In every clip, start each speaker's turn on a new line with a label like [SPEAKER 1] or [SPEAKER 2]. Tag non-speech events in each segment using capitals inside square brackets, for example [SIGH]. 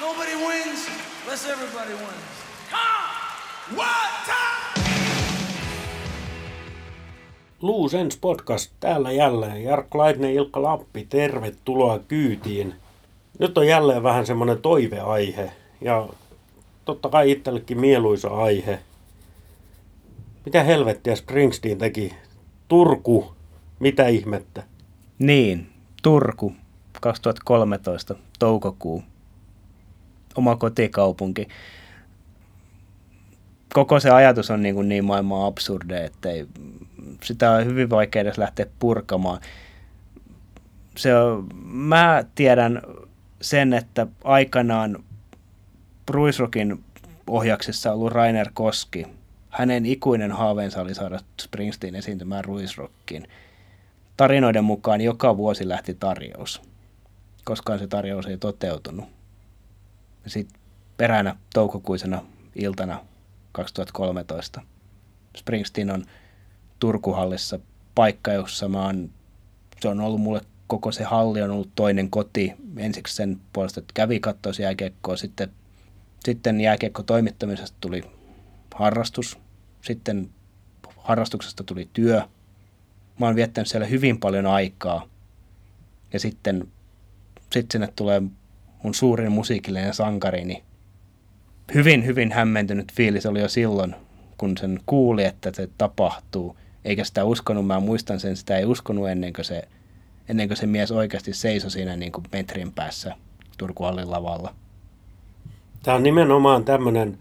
[SPEAKER 1] Nobody wins unless everybody wins. Come! What time?
[SPEAKER 2] Loose Ends Podcast täällä jälleen. Jarkko Laitinen, Ilkka Lappi, tervetuloa kyytiin. Nyt on jälleen vähän semmoinen toiveaihe ja totta kai itsellekin mieluisa aihe. Mitä helvettiä Springsteen teki? Turku, mitä ihmettä?
[SPEAKER 3] Niin, Turku, 2013, toukokuu. Oma kotikaupunki. Koko se ajatus on niin, kuin niin maailman absurde, että ei, sitä on hyvin vaikea edes lähteä purkamaan. Se on, mä tiedän sen, että aikanaan Ruisrokin ohjaksessa ollut Rainer Koski, hänen ikuinen haaveensa oli saada Springsteen esiintymään Ruisrockiin. Tarinoiden mukaan joka vuosi lähti tarjous. Koskaan se tarjous ei toteutunut. Sitten peränä toukokuisena iltana 2013 Springsteen on Turkuhallissa paikka, jossa mä oon, se on ollut mulle koko se halli on ollut toinen koti. Ensiksi sen puolesta, että kävi katsoisi jääkiekkoa, sitten, sitten jääkiekko toimittamisesta tuli harrastus, sitten harrastuksesta tuli työ. Mä oon viettänyt siellä hyvin paljon aikaa ja sitten, sitten sinne tulee mun suurin musiikillinen sankarini. Hyvin, hyvin hämmentynyt fiilis oli jo silloin, kun sen kuuli, että se tapahtuu. Eikä sitä uskonut, mä muistan sen, sitä ei uskonut ennen kuin se, ennen kuin se mies oikeasti seisoi siinä niin kuin metrin päässä Turkuhallin lavalla.
[SPEAKER 2] Tämä on nimenomaan tämmöinen,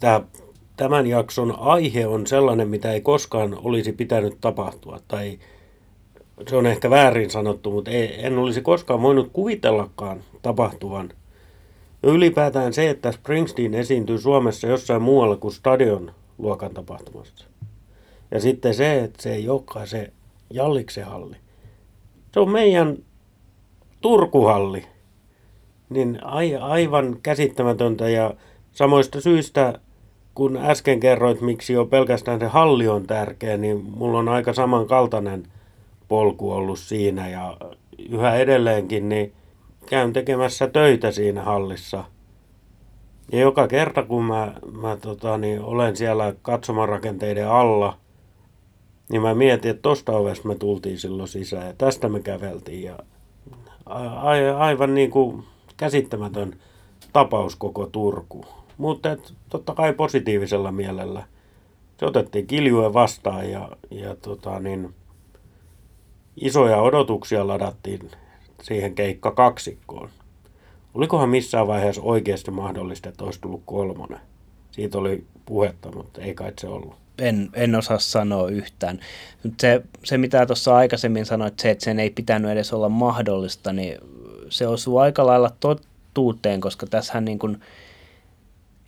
[SPEAKER 2] tämä, tämän jakson aihe on sellainen, mitä ei koskaan olisi pitänyt tapahtua. Tai se on ehkä väärin sanottu, mutta ei, en olisi koskaan voinut kuvitellakaan tapahtuvan. Ylipäätään se, että Springsteen esiintyy Suomessa jossain muualla kuin stadion luokan tapahtumassa. Ja sitten se, että se ei olekaan se Jalliksen halli. Se on meidän Turkuhalli. Niin ai, aivan käsittämätöntä ja samoista syistä, kun äsken kerroit, miksi jo pelkästään se halli on tärkeä, niin mulla on aika samankaltainen polku ollut siinä ja yhä edelleenkin, niin käyn tekemässä töitä siinä hallissa. Ja joka kerta, kun mä, mä tota, niin olen siellä katsomarakenteiden alla, niin mä mietin, että tosta ovesta me tultiin silloin sisään ja tästä me käveltiin. Ja a, aivan niin kuin käsittämätön tapaus koko Turku. Mutta totta kai positiivisella mielellä. Se otettiin kiljuen vastaan ja, ja tota, niin, isoja odotuksia ladattiin siihen keikka kaksikkoon. Olikohan missään vaiheessa oikeasti mahdollista, että olisi tullut kolmonen? Siitä oli puhetta, mutta ei kai se ollut.
[SPEAKER 3] En, en osaa sanoa yhtään. Se, se mitä tuossa aikaisemmin sanoit, se, että sen ei pitänyt edes olla mahdollista, niin se osuu aika lailla totuuteen, koska tässähän niin kuin,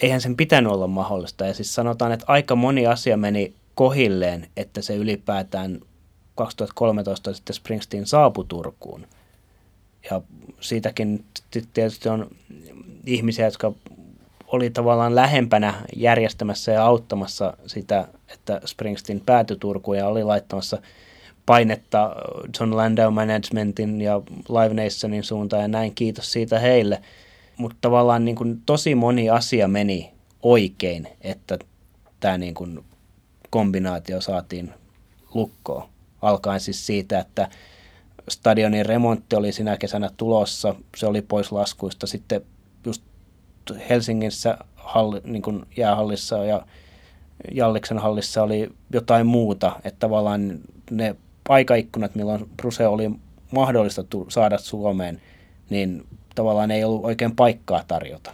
[SPEAKER 3] eihän sen pitänyt olla mahdollista. Ja siis sanotaan, että aika moni asia meni kohilleen, että se ylipäätään 2013 sitten Springsteen saapui Turkuun. Ja siitäkin tietysti on ihmisiä, jotka oli tavallaan lähempänä järjestämässä ja auttamassa sitä, että Springsteen päätyi Turkuun ja oli laittamassa painetta John Landau Managementin ja Live Nationin suuntaan ja näin. Kiitos siitä heille. Mutta tavallaan niin kuin tosi moni asia meni oikein, että tämä niin kombinaatio saatiin lukkoon. Alkaen siis siitä, että stadionin remontti oli sinä kesänä tulossa, se oli pois laskuista. Sitten just Helsingissä halli, niin kuin jäähallissa ja Jalliksen hallissa oli jotain muuta, että tavallaan ne aikaikkunat, milloin Bruse oli mahdollista saada Suomeen, niin tavallaan ei ollut oikein paikkaa tarjota.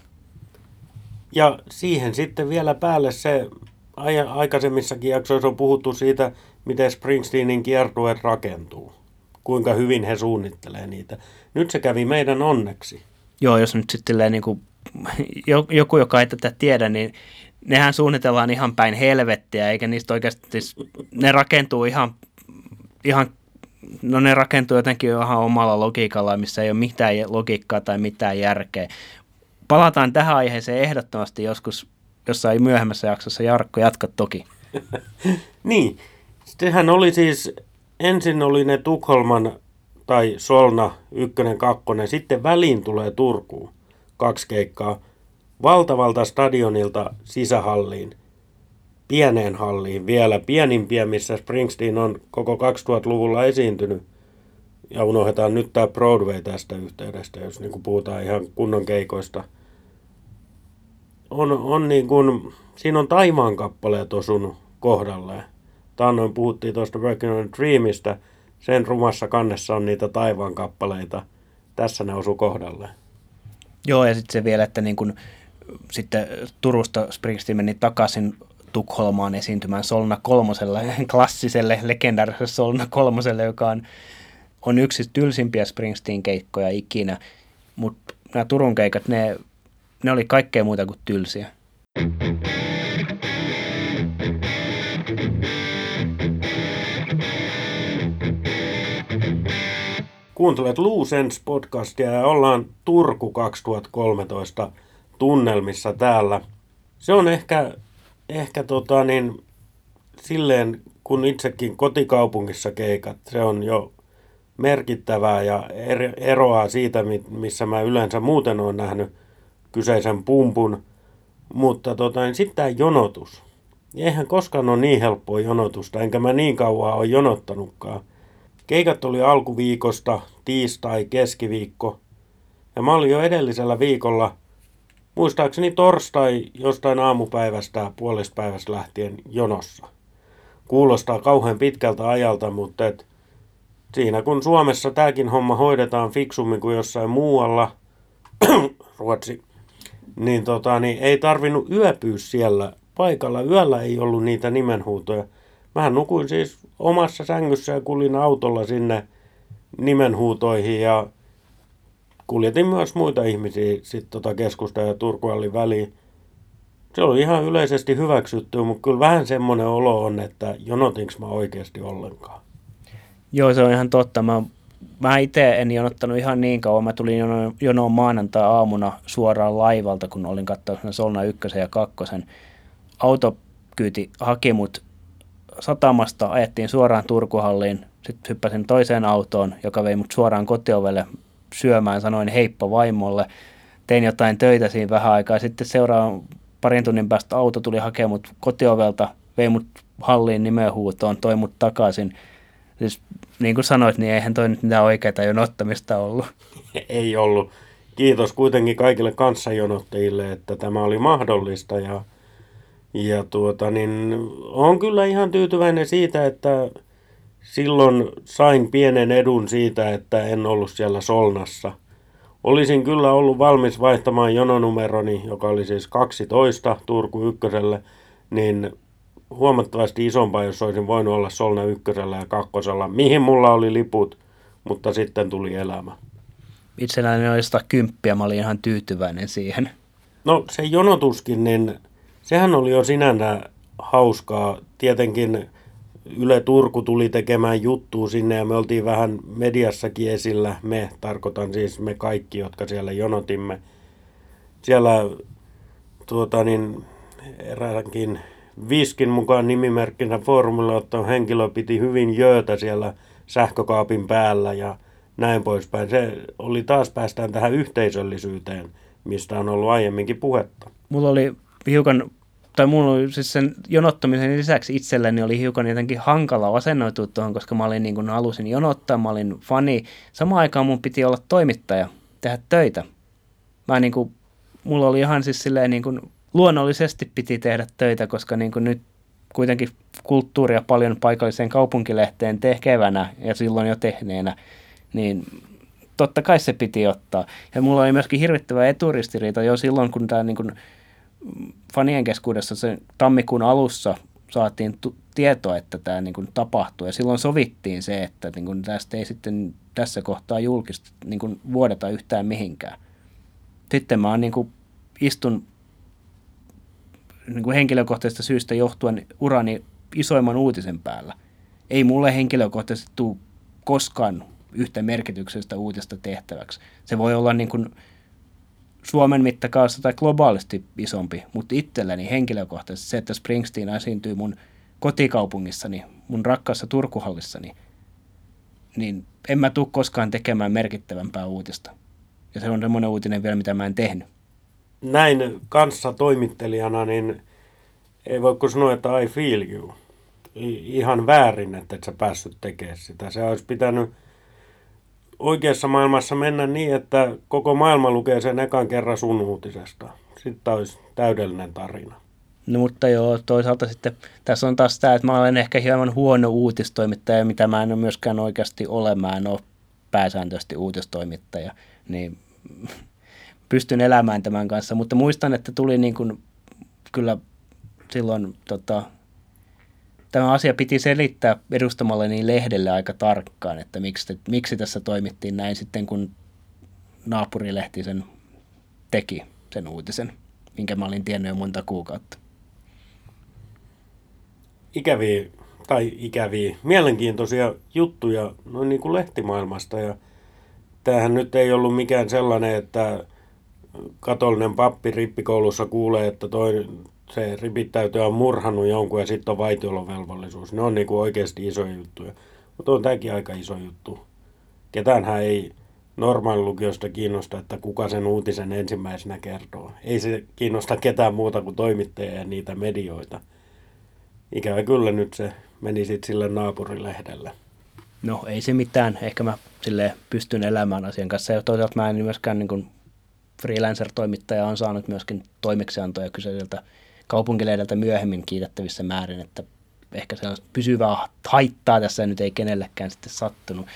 [SPEAKER 2] Ja siihen sitten vielä päälle se, aikaisemmissakin jaksoissa on puhuttu siitä, miten Springsteenin kiertue rakentuu. Kuinka hyvin he suunnittelee niitä. Nyt se kävi meidän onneksi.
[SPEAKER 3] Joo, jos nyt sitten niin kuin, joku, joka ei tätä tiedä, niin nehän suunnitellaan ihan päin helvettiä, eikä niistä oikeasti, ne rakentuu ihan, ihan no ne rakentuu jotenkin ihan omalla logiikalla, missä ei ole mitään logiikkaa tai mitään järkeä. Palataan tähän aiheeseen ehdottomasti joskus jossain myöhemmässä jaksossa. Jarkko, jatka toki. [LAUGHS]
[SPEAKER 2] niin, Sittenhän oli siis, ensin oli ne Tukholman tai Solna ykkönen, kakkonen, sitten väliin tulee Turkuun. kaksi keikkaa, valtavalta stadionilta sisähalliin, pieneen halliin vielä, pienimpiä, missä Springsteen on koko 2000-luvulla esiintynyt. Ja unohdetaan nyt tämä Broadway tästä yhteydestä, jos niin kuin puhutaan ihan kunnon keikoista. On, on niin kuin, siinä on taivaan kappaleet osunut kohdalleen. Taannoin puhuttiin tuosta Working on Dreamista. Sen rumassa kannessa on niitä taivaan kappaleita. Tässä ne osu kohdalleen.
[SPEAKER 3] Joo, ja sitten se vielä, että niin kun, sitten Turusta Springsteen meni takaisin Tukholmaan esiintymään Solna kolmoselle, [LAUGHS] klassiselle, legendaariselle Solna kolmoselle, joka on, on yksi tylsimpiä Springsteen-keikkoja ikinä. Mutta nämä Turun keikat, ne, ne oli kaikkea muuta kuin tylsiä.
[SPEAKER 2] Kuuntelet Loose Ends podcastia ja ollaan Turku 2013 tunnelmissa täällä. Se on ehkä, ehkä tota niin, silleen, kun itsekin kotikaupungissa keikat, se on jo merkittävää ja eroaa siitä, missä mä yleensä muuten olen nähnyt kyseisen pumpun. Mutta tota, niin sitten tämä jonotus. Eihän koskaan ole niin helppoa jonotusta, enkä mä niin kauan ole jonottanutkaan. Keikat oli alkuviikosta, tiistai, keskiviikko. Ja mä olin jo edellisellä viikolla, muistaakseni torstai jostain aamupäivästä puolespäivästä lähtien jonossa. Kuulostaa kauhean pitkältä ajalta, mutta et siinä kun Suomessa tämäkin homma hoidetaan fiksummin kuin jossain muualla, [CLEARS THROAT] Ruotsi, niin, tota, niin ei tarvinnut yöpyä siellä paikalla. Yöllä ei ollut niitä nimenhuutoja. Mähän nukuin siis omassa sängyssä ja kuljin autolla sinne nimenhuutoihin ja kuljetin myös muita ihmisiä sitten tota keskusta ja Turkuallin väliin. Se oli ihan yleisesti hyväksytty, mutta kyllä vähän semmoinen olo on, että jonotinko mä oikeasti ollenkaan.
[SPEAKER 3] Joo, se on ihan totta. Mä, mä itse en jonottanut ihan niin kauan. Mä tulin jonoon, jonoon maanantai-aamuna suoraan laivalta, kun olin katsomassa Solna ykkösen ja kakkosen. Auto kyyti haki mut satamasta ajettiin suoraan Turkuhalliin, sitten hyppäsin toiseen autoon, joka vei mut suoraan kotiovelle syömään, sanoin heippa vaimolle, tein jotain töitä siinä vähän aikaa, sitten seuraavan parin tunnin päästä auto tuli hakemaan mut kotiovelta, vei mut halliin nimenhuutoon, toi mut takaisin. Siis niin kuin sanoit, niin eihän toi nyt mitään oikeaa jonottamista ollut. [LAUGHS]
[SPEAKER 2] Ei ollut. Kiitos kuitenkin kaikille kanssajonottajille, että tämä oli mahdollista ja ja tuota, niin on kyllä ihan tyytyväinen siitä, että silloin sain pienen edun siitä, että en ollut siellä Solnassa. Olisin kyllä ollut valmis vaihtamaan jononumeroni, joka oli siis 12 Turku ykköselle, niin huomattavasti isompaa, jos olisin voinut olla Solna ykkösellä ja kakkosella, mihin mulla oli liput, mutta sitten tuli elämä.
[SPEAKER 3] Itselläni oli 110, mä olin ihan tyytyväinen siihen.
[SPEAKER 2] No se jonotuskin, niin sehän oli jo sinänsä hauskaa. Tietenkin Yle Turku tuli tekemään juttua sinne ja me oltiin vähän mediassakin esillä. Me, tarkoitan siis me kaikki, jotka siellä jonotimme. Siellä tuota niin, eräänkin Viskin mukaan nimimerkkinä formula, että henkilö piti hyvin jöötä siellä sähkökaapin päällä ja näin poispäin. Se oli taas päästään tähän yhteisöllisyyteen, mistä on ollut aiemminkin puhetta.
[SPEAKER 3] Mulla oli hiukan, tai mulla siis sen jonottamisen lisäksi itselleni oli hiukan jotenkin hankala asennoitua tuohon, koska mä olin niin kuin halusin jonottaa, mä olin fani. Samaan aikaan mun piti olla toimittaja, tehdä töitä. Mä niin kuin, mulla oli ihan siis silleen niin kuin, luonnollisesti piti tehdä töitä, koska niin kuin nyt kuitenkin kulttuuria paljon paikalliseen kaupunkilehteen tekevänä ja silloin jo tehneenä, niin totta kai se piti ottaa. Ja mulla oli myöskin hirvittävä eturistiriita jo silloin, kun tämä niin kuin, fanien keskuudessa sen tammikuun alussa saatiin tu- tietoa, että tämä niin kuin tapahtuu. Ja silloin sovittiin se, että niin kuin tästä ei sitten tässä kohtaa julkista niin kuin vuodeta yhtään mihinkään. Sitten mä niin kuin istun niin kuin henkilökohtaisesta syystä johtuen urani isoimman uutisen päällä. Ei mulle henkilökohtaisesti tule koskaan yhtä merkityksestä uutista tehtäväksi. Se voi olla niin kuin Suomen mittakaavassa tai globaalisti isompi, mutta itselleni henkilökohtaisesti se, että Springsteen esiintyy mun kotikaupungissani, mun rakkaassa Turkuhallissani, niin en mä tule koskaan tekemään merkittävämpää uutista. Ja se on semmoinen uutinen vielä, mitä mä en tehnyt.
[SPEAKER 2] Näin kanssa toimittelijana, niin ei voi kuin sanoa, että I feel you. Ihan väärin, että et sä päässyt tekemään sitä. Se olisi pitänyt oikeassa maailmassa mennä niin, että koko maailma lukee sen ekan kerran sun uutisesta. Sitten olisi täydellinen tarina.
[SPEAKER 3] No mutta joo, toisaalta sitten tässä on taas tämä, että mä olen ehkä hieman huono uutistoimittaja, mitä mä en myöskään oikeasti ole. Mä en ole pääsääntöisesti uutistoimittaja, niin [LAUGHS] pystyn elämään tämän kanssa. Mutta muistan, että tuli niin kuin, kyllä silloin tota, tämä asia piti selittää edustamalle niin lehdelle aika tarkkaan, että miksi, miksi tässä toimittiin näin sitten, kun naapurilehti sen teki sen uutisen, minkä mä olin tiennyt jo monta kuukautta.
[SPEAKER 2] Ikäviä, tai ikäviä, mielenkiintoisia juttuja noin niin kuin lehtimaailmasta. Ja tämähän nyt ei ollut mikään sellainen, että katolinen pappi rippikoulussa kuulee, että toi, se ripittäytyy on murhannut jonkun ja sitten on vaitiolovelvollisuus. Ne on niin kuin oikeasti isoja juttuja. Mutta on tämäkin aika iso juttu. Ketäänhän ei normaalilukiosta kiinnosta, että kuka sen uutisen ensimmäisenä kertoo. Ei se kiinnosta ketään muuta kuin toimittajia ja niitä medioita. Ikävä kyllä nyt se meni sitten sille naapurilehdelle.
[SPEAKER 3] No ei se mitään. Ehkä mä sille pystyn elämään asian kanssa. Ja toisaalta mä en myöskään niin freelancer-toimittaja on saanut myöskin toimeksiantoja kyseiseltä kaupunkilehdeltä myöhemmin kiitettävissä määrin, että ehkä se on pysyvää haittaa tässä nyt ei kenellekään sitten sattunut.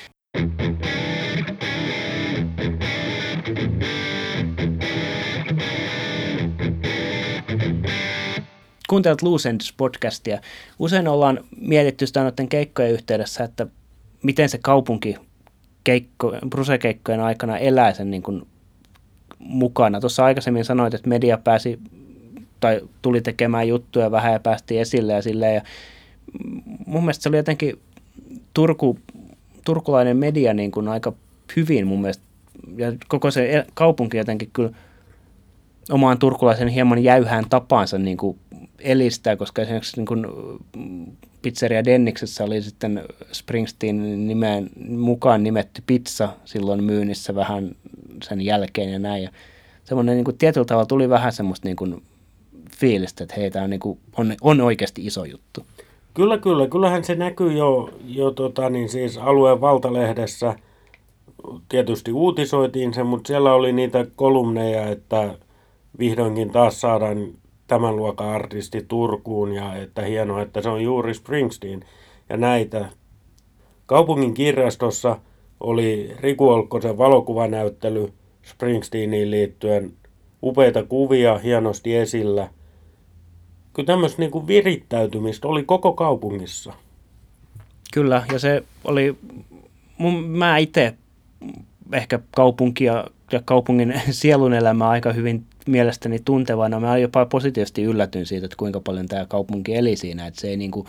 [SPEAKER 3] Kuuntelet Loose Ends podcastia. Usein ollaan mietitty sitä noiden keikkojen yhteydessä, että miten se kaupunki keikko, brusekeikkojen aikana elää sen niin kuin mukana. Tuossa aikaisemmin sanoit, että media pääsi tai tuli tekemään juttuja vähän ja päästi esille ja silleen. Ja mun mielestä se oli jotenkin Turku, turkulainen media niin kuin aika hyvin mun mielestä. Ja koko se kaupunki jotenkin kyllä omaan turkulaisen hieman jäyhään tapaansa niin kuin elistää, koska esimerkiksi niin kuin pizzeria Denniksessä oli sitten Springsteen nimeen mukaan nimetty pizza silloin myynnissä vähän sen jälkeen ja näin. Ja semmoinen niin kuin tietyllä tavalla tuli vähän semmoista niin kuin fiilistä, että hei, tämä on, niin kuin, on, on oikeasti iso juttu.
[SPEAKER 2] Kyllä, kyllä. Kyllähän se näkyy jo, jo tota, niin siis alueen valtalehdessä. Tietysti uutisoitiin se, mutta siellä oli niitä kolumneja, että vihdoinkin taas saadaan tämän luokan artisti Turkuun ja että hienoa, että se on juuri Springsteen ja näitä. Kaupungin kirjastossa oli Riku Olkkosen valokuvanäyttely Springsteeniin liittyen. Upeita kuvia hienosti esillä. Kyllä tämmöistä niin virittäytymistä oli koko kaupungissa.
[SPEAKER 3] Kyllä, ja se oli, mun, mä itse ehkä kaupunkia ja kaupungin [LAUGHS] sielunelämää aika hyvin mielestäni tuntevana. Mä jopa positiivisesti yllätyin siitä, että kuinka paljon tämä kaupunki eli siinä. Että se ei niin kuin,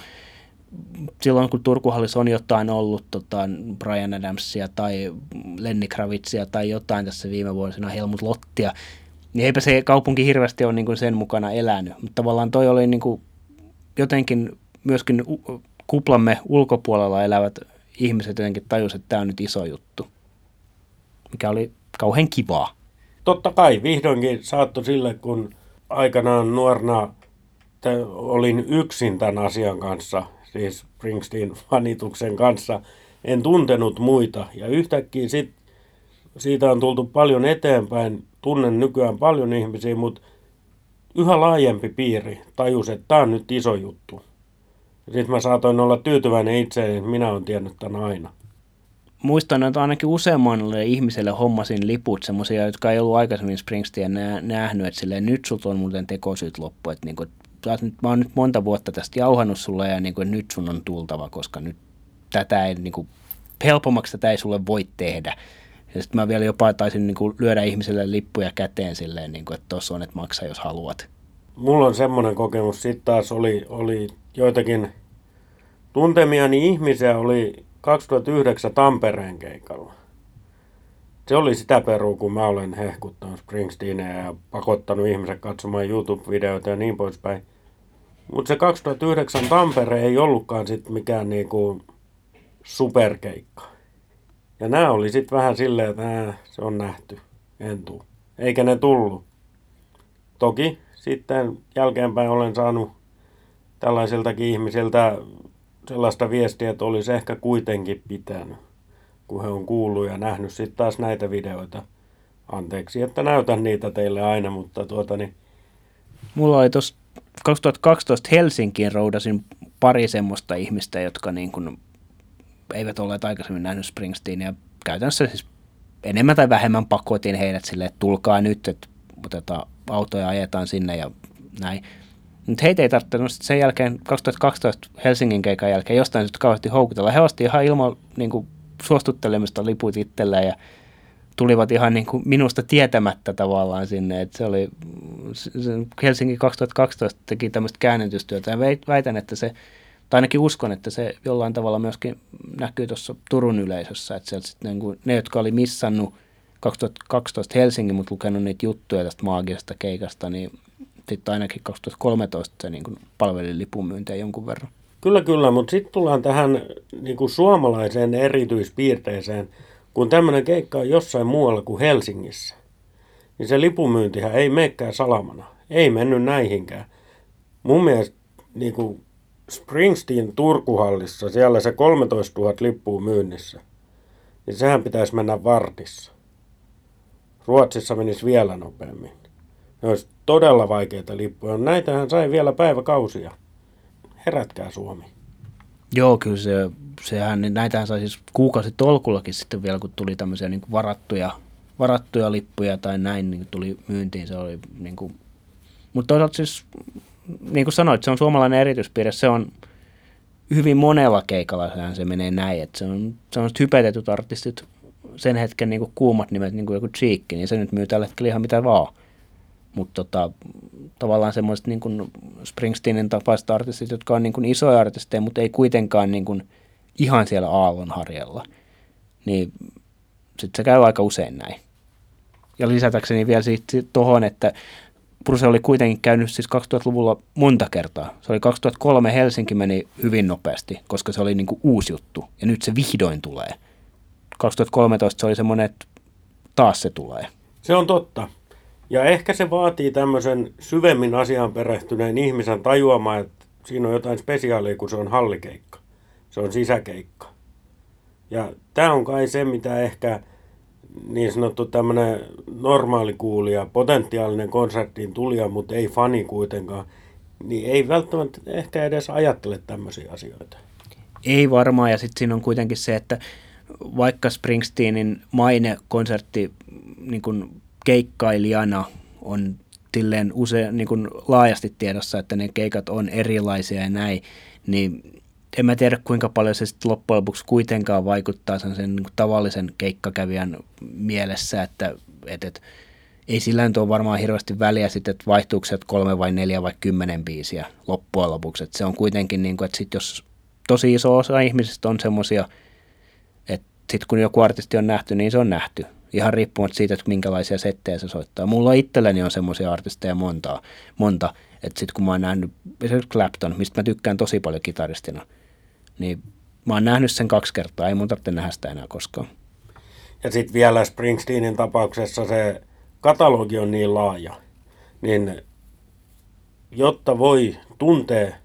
[SPEAKER 3] silloin kun Turkuhallissa on jotain ollut, tota Brian Adamsia tai Lenny Kravitsia tai jotain tässä viime vuosina, Helmut Lottia, niin eipä se kaupunki hirveästi ole niin kuin sen mukana elänyt. Mutta tavallaan toi oli niin kuin jotenkin myöskin kuplamme ulkopuolella elävät ihmiset jotenkin tajusivat, että tämä on nyt iso juttu, mikä oli kauhean kivaa.
[SPEAKER 2] Totta kai, vihdoinkin saattoi sille, kun aikanaan nuorena olin yksin tämän asian kanssa, siis Springsteen-fanituksen kanssa, en tuntenut muita. Ja yhtäkkiä sit, siitä on tultu paljon eteenpäin, tunnen nykyään paljon ihmisiä, mutta yhä laajempi piiri tajus, että tämä on nyt iso juttu. Sitten mä saatoin olla tyytyväinen itseeni, että minä olen tiennyt tämän aina
[SPEAKER 3] muistan, että ainakin useammalle ihmiselle hommasin liput, semmoisia, jotka ei ollut aikaisemmin Springsteen nähnyt, että silleen, nyt sut on muuten tekosyyt loppu, että, niin kuin, että mä oon nyt monta vuotta tästä jauhannut sulle ja niin kuin, nyt sun on tultava, koska nyt tätä ei, niin kuin, helpommaksi tätä ei sulle voi tehdä. Ja sitten mä vielä jopa taisin niin kuin, lyödä ihmiselle lippuja käteen silleen, niin kuin, että tuossa on, että maksa jos haluat.
[SPEAKER 2] Mulla on semmoinen kokemus, sitten taas oli, oli joitakin tuntemiani ihmisiä, oli 2009 Tampereen keikalla. Se oli sitä perua, kun mä olen hehkuttanut Springsteenia ja pakottanut ihmiset katsomaan YouTube-videoita ja niin poispäin. Mutta se 2009 Tampere ei ollutkaan sitten mikään niinku superkeikka. Ja nämä oli sitten vähän silleen, että nää, se on nähty. En tuu. Eikä ne tullut. Toki sitten jälkeenpäin olen saanut tällaisiltakin ihmisiltä sellaista viestiä, että olisi ehkä kuitenkin pitänyt, kun he on kuullut ja nähnyt sitten taas näitä videoita. Anteeksi, että näytän niitä teille aina, mutta tuota niin...
[SPEAKER 3] Mulla oli tuossa 2012 Helsinkiin roudasin pari semmoista ihmistä, jotka niin kuin eivät olleet aikaisemmin nähnyt Springsteenia. Käytännössä siis enemmän tai vähemmän pakotin heidät sille, että tulkaa nyt, että otetaan autoja ajetaan sinne ja näin. Mutta heitä ei tarvittanut sen jälkeen, 2012 Helsingin keikan jälkeen, jostain syystä kauheasti houkutella. He osti ihan ilman niin kuin, suostuttelemista liput itselleen ja tulivat ihan niin kuin minusta tietämättä tavallaan sinne. Et se oli, se Helsinki 2012 teki tämmöistä käännetystyötä ja väitän, että se, tai ainakin uskon, että se jollain tavalla myöskin näkyy tuossa Turun yleisössä, että sieltä sit niin kuin, ne, jotka oli missannut 2012 Helsingin, mutta lukenut niitä juttuja tästä maagisesta keikasta, niin sitten ainakin 2013 se niin kuin palveli lipunmyyntiä jonkun verran.
[SPEAKER 2] Kyllä, kyllä, mutta sitten tullaan tähän niin kuin suomalaiseen erityispiirteeseen, kun tämmöinen keikka on jossain muualla kuin Helsingissä, niin se lipunmyyntihän ei menekään salamana. Ei mennyt näihinkään. Mun mielestä niin kuin Springsteen Turkuhallissa, siellä se 13 000 lippua myynnissä, niin sehän pitäisi mennä vartissa. Ruotsissa menisi vielä nopeammin. Ne olisi todella vaikeita lippuja. Näitähän sai vielä päiväkausia. Herätkää Suomi.
[SPEAKER 3] Joo, kyllä se, sehän, niin näitähän sai siis kuukausi tolkullakin sitten vielä, kun tuli tämmöisiä niin varattuja, varattuja lippuja tai näin, niin tuli myyntiin. Se oli niin kuin, mutta toisaalta siis, niin kuin sanoit, se on suomalainen erityispiirre. Se on hyvin monella keikalla se menee näin, että se on, se on hypetetut artistit, sen hetken niin kuin kuumat nimet, niin kuin joku Cheekki, niin se nyt myy tällä hetkellä ihan mitä vaan. Mutta tota, tavallaan semmoiset niin kuin Springsteenin tapaiset artistit, jotka on niin kuin isoja artisteja, mutta ei kuitenkaan niin kuin ihan siellä aallonharjalla, niin sitten se käy aika usein näin. Ja lisätäkseni vielä tuohon, että Bruce oli kuitenkin käynyt siis 2000-luvulla monta kertaa. Se oli 2003 Helsinki meni hyvin nopeasti, koska se oli niin kuin uusi juttu. Ja nyt se vihdoin tulee. 2013 se oli semmoinen, että taas se tulee.
[SPEAKER 2] Se on totta. Ja ehkä se vaatii tämmöisen syvemmin asiaan perehtyneen ihmisen tajuamaan, että siinä on jotain spesiaalia, kun se on hallikeikka. Se on sisäkeikka. Ja tämä on kai se, mitä ehkä niin sanottu tämmöinen normaali kuulija, potentiaalinen konserttiin tulija, mutta ei fani kuitenkaan, niin ei välttämättä ehkä edes ajattele tämmöisiä asioita.
[SPEAKER 3] Ei varmaan, ja sitten siinä on kuitenkin se, että vaikka Springsteenin maine konsertti niin kuin keikkailijana on tilleen usein niin kuin laajasti tiedossa, että ne keikat on erilaisia ja näin, niin en mä tiedä kuinka paljon se sitten loppujen lopuksi kuitenkaan vaikuttaa sen niin kuin tavallisen keikkakävijän mielessä, että, että, että ei sillä nyt ole varmaan hirveästi väliä sitten, että vaihtuuko se kolme vai neljä vai kymmenen biisiä loppujen lopuksi. Että se on kuitenkin, niin kuin, että sit jos tosi iso osa ihmisistä on semmoisia, että sitten kun joku artisti on nähty, niin se on nähty ihan riippumatta siitä, että minkälaisia settejä se soittaa. Mulla itselläni on semmoisia artisteja monta, monta että sitten kun mä oon nähnyt esimerkiksi Clapton, mistä mä tykkään tosi paljon kitaristina, niin mä oon nähnyt sen kaksi kertaa, ei mun tarvitse nähdä sitä enää koskaan.
[SPEAKER 2] Ja sitten vielä Springsteenin tapauksessa se katalogi on niin laaja, niin jotta voi tuntea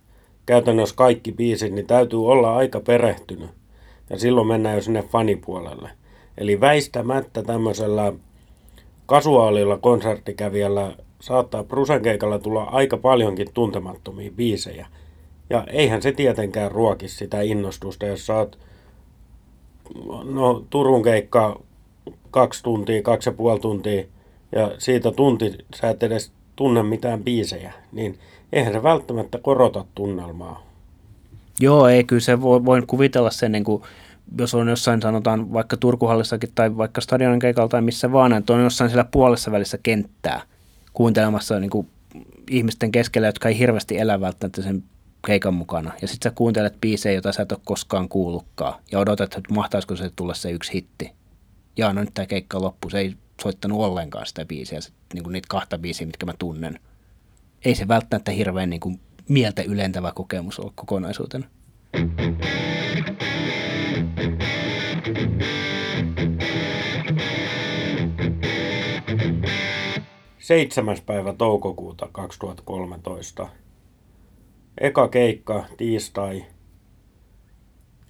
[SPEAKER 2] käytännössä kaikki biisit, niin täytyy olla aika perehtynyt. Ja silloin mennään jo sinne fanipuolelle. Eli väistämättä tämmöisellä kasuaalilla konserttikävijällä saattaa Brusenkeikalla tulla aika paljonkin tuntemattomia biisejä. Ja eihän se tietenkään ruoki sitä innostusta, jos saat no, Turun keikka kaksi tuntia, kaksi ja puoli tuntia ja siitä tunti sä et edes tunne mitään biisejä, niin eihän se välttämättä korota tunnelmaa.
[SPEAKER 3] Joo, ei kyllä se voi, voin kuvitella sen niin kuin jos on jossain sanotaan vaikka Turkuhallissakin tai vaikka stadionin keikalla tai missä vaan, että on jossain siellä puolessa välissä kenttää kuuntelemassa niin kuin ihmisten keskellä, jotka ei hirveästi elä välttämättä sen keikan mukana. Ja sitten sä kuuntelet biisejä, joita sä et ole koskaan kuullutkaan. Ja odotat, että mahtaisiko se tulla se yksi hitti. Ja no nyt tämä keikka loppu. Se ei soittanut ollenkaan sitä biisiä, sit, niin kuin niitä kahta biisiä, mitkä mä tunnen. Ei se välttämättä hirveän niin kuin mieltä ylentävä kokemus ole kokonaisuutena.
[SPEAKER 2] 7. päivä toukokuuta 2013. Eka keikka tiistai.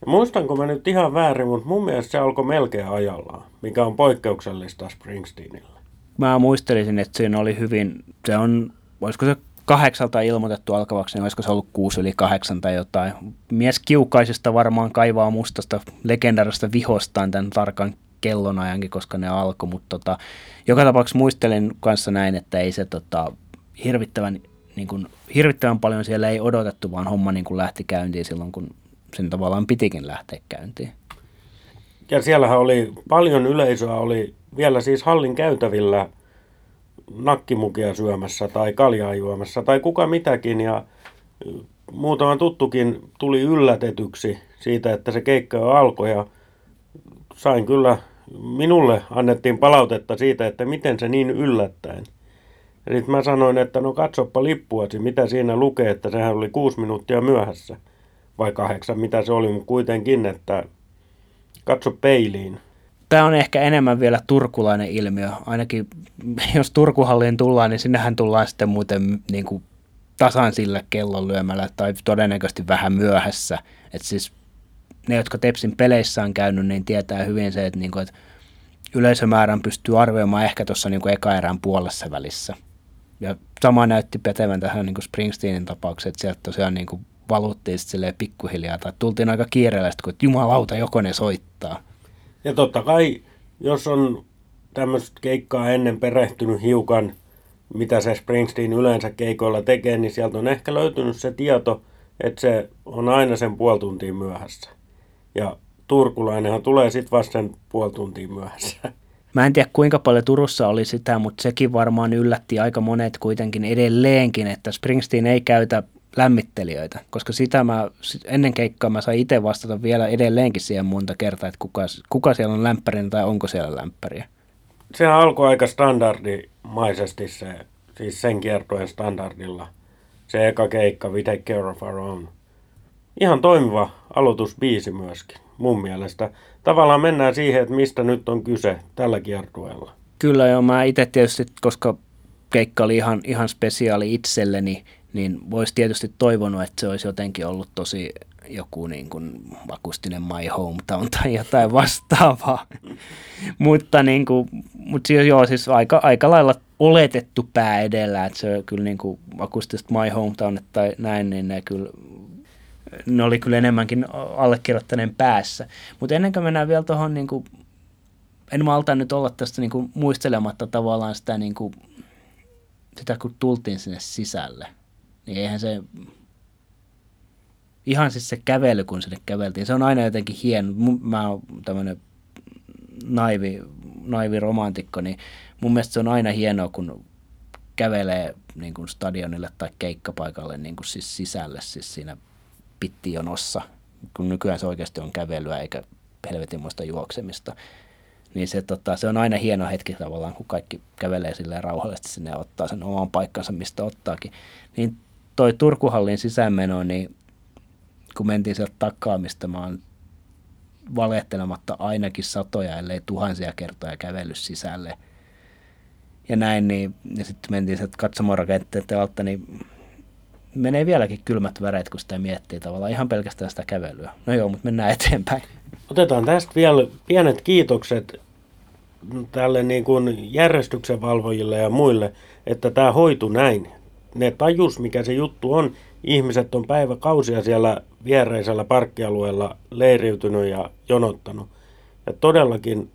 [SPEAKER 2] Ja muistanko mä nyt ihan väärin, mutta mun mielestä se alkoi melkein ajallaan, mikä on poikkeuksellista Springsteenillä.
[SPEAKER 3] Mä muistelisin, että siinä oli hyvin, se on, voisiko se kahdeksalta ilmoitettu alkavaksi, niin olisiko se ollut kuusi yli kahdeksan tai jotain. Mies kiukaisista varmaan kaivaa mustasta legendarista vihostaan tämän tarkan kellonajankin, koska ne alkoi, mutta tota, joka tapauksessa muistelin kanssa näin, että ei se tota, hirvittävän, niin kuin, hirvittävän paljon siellä ei odotettu, vaan homma niin kuin lähti käyntiin silloin, kun sen tavallaan pitikin lähteä käyntiin.
[SPEAKER 2] Ja siellähän oli paljon yleisöä, oli vielä siis hallin käytävillä nakkimukia syömässä tai kaljaa juomassa tai kuka mitäkin ja muutama tuttukin tuli yllätetyksi siitä, että se keikka jo alkoi ja sain kyllä minulle annettiin palautetta siitä, että miten se niin yllättäen. Ja sitten mä sanoin, että no katsoppa lippuasi, mitä siinä lukee, että sehän oli kuusi minuuttia myöhässä. Vai kahdeksan, mitä se oli, mutta kuitenkin, että katso peiliin.
[SPEAKER 3] Tämä on ehkä enemmän vielä turkulainen ilmiö. Ainakin [LAUGHS] jos Turkuhalliin tullaan, niin sinnehän tullaan sitten muuten niin kuin tasan sillä kellon lyömällä tai todennäköisesti vähän myöhässä. Et siis ne, jotka Tepsin peleissä on käynyt, niin tietää hyvin se, että, niin kuin, että yleisömäärän pystyy arvioimaan ehkä tuossa niin eka erään puolessa välissä. Ja sama näytti petevän tähän niin kuin Springsteenin tapaukseen, että sieltä tosiaan niin kuin valuttiin sitten pikkuhiljaa, tai tultiin aika kiireellä, kun jumalauta, joko ne soittaa.
[SPEAKER 2] Ja totta kai, jos on tämmöistä keikkaa ennen perehtynyt hiukan, mitä se Springsteen yleensä keikoilla tekee, niin sieltä on ehkä löytynyt se tieto, että se on aina sen puoli tuntia myöhässä. Ja turkulainenhan tulee sitten vasta sen puoli tuntia myöhässä.
[SPEAKER 3] Mä en tiedä kuinka paljon Turussa oli sitä, mutta sekin varmaan yllätti aika monet kuitenkin edelleenkin, että Springsteen ei käytä lämmittelijöitä, koska sitä mä, ennen keikkaa mä sain itse vastata vielä edelleenkin siihen monta kertaa, että kuka, kuka siellä on lämpärinä tai onko siellä lämpäriä.
[SPEAKER 2] Sehän alkoi aika standardimaisesti se, siis sen kiertojen standardilla. Se eka keikka, We Take Care of Our Own. Ihan toimiva aloitusbiisi myöskin, mun mielestä. Tavallaan mennään siihen, että mistä nyt on kyse tällä kiertueella.
[SPEAKER 3] Kyllä joo, mä itse tietysti, koska keikka oli ihan, ihan spesiaali itselleni, niin voisi tietysti toivonut, että se olisi jotenkin ollut tosi joku niin kuin akustinen My Hometown tai jotain vastaavaa. [LAUGHS] mutta niin kuin, mutta siis, joo, siis aika, aika lailla oletettu pää edellä, että se kyllä niin kuin akustista My Hometown tai näin, niin ne kyllä ne oli kyllä enemmänkin allekirjoittaneen päässä. Mutta ennen kuin mennään vielä tuohon, niin en malta nyt olla tästä niin kuin, muistelematta tavallaan sitä, niin kuin, sitä, kun tultiin sinne sisälle – niin eihän se, ihan siis se kävely, kun sinne käveltiin, se on aina jotenkin hieno. Mä oon tämmöinen naivi, naivi romantikko, niin mun mielestä se on aina hienoa, kun kävelee niin kuin stadionille tai keikkapaikalle niin kuin siis sisälle, siis siinä pittijonossa, kun nykyään se oikeasti on kävelyä eikä helvetinmoista juoksemista. Niin se, tota, se on aina hieno hetki tavallaan, kun kaikki kävelee silleen rauhallisesti sinne ja ottaa sen oman paikkansa, mistä ottaakin. Niin toi Turkuhallin sisäänmeno, niin kun mentiin sieltä takaa, mistä mä oon valehtelematta ainakin satoja, ellei tuhansia kertoja kävellyt sisälle. Ja näin, niin, ja sitten mentiin sieltä katsomorakenteiden alta, niin menee vieläkin kylmät väreet, kun sitä miettii tavallaan ihan pelkästään sitä kävelyä. No joo, mutta mennään eteenpäin.
[SPEAKER 2] Otetaan tästä vielä pienet kiitokset tälle niin kuin järjestyksen valvojille ja muille, että tämä hoitu näin ne tajus, mikä se juttu on. Ihmiset on päiväkausia siellä viereisellä parkkialueella leiriytynyt ja jonottanut. Ja todellakin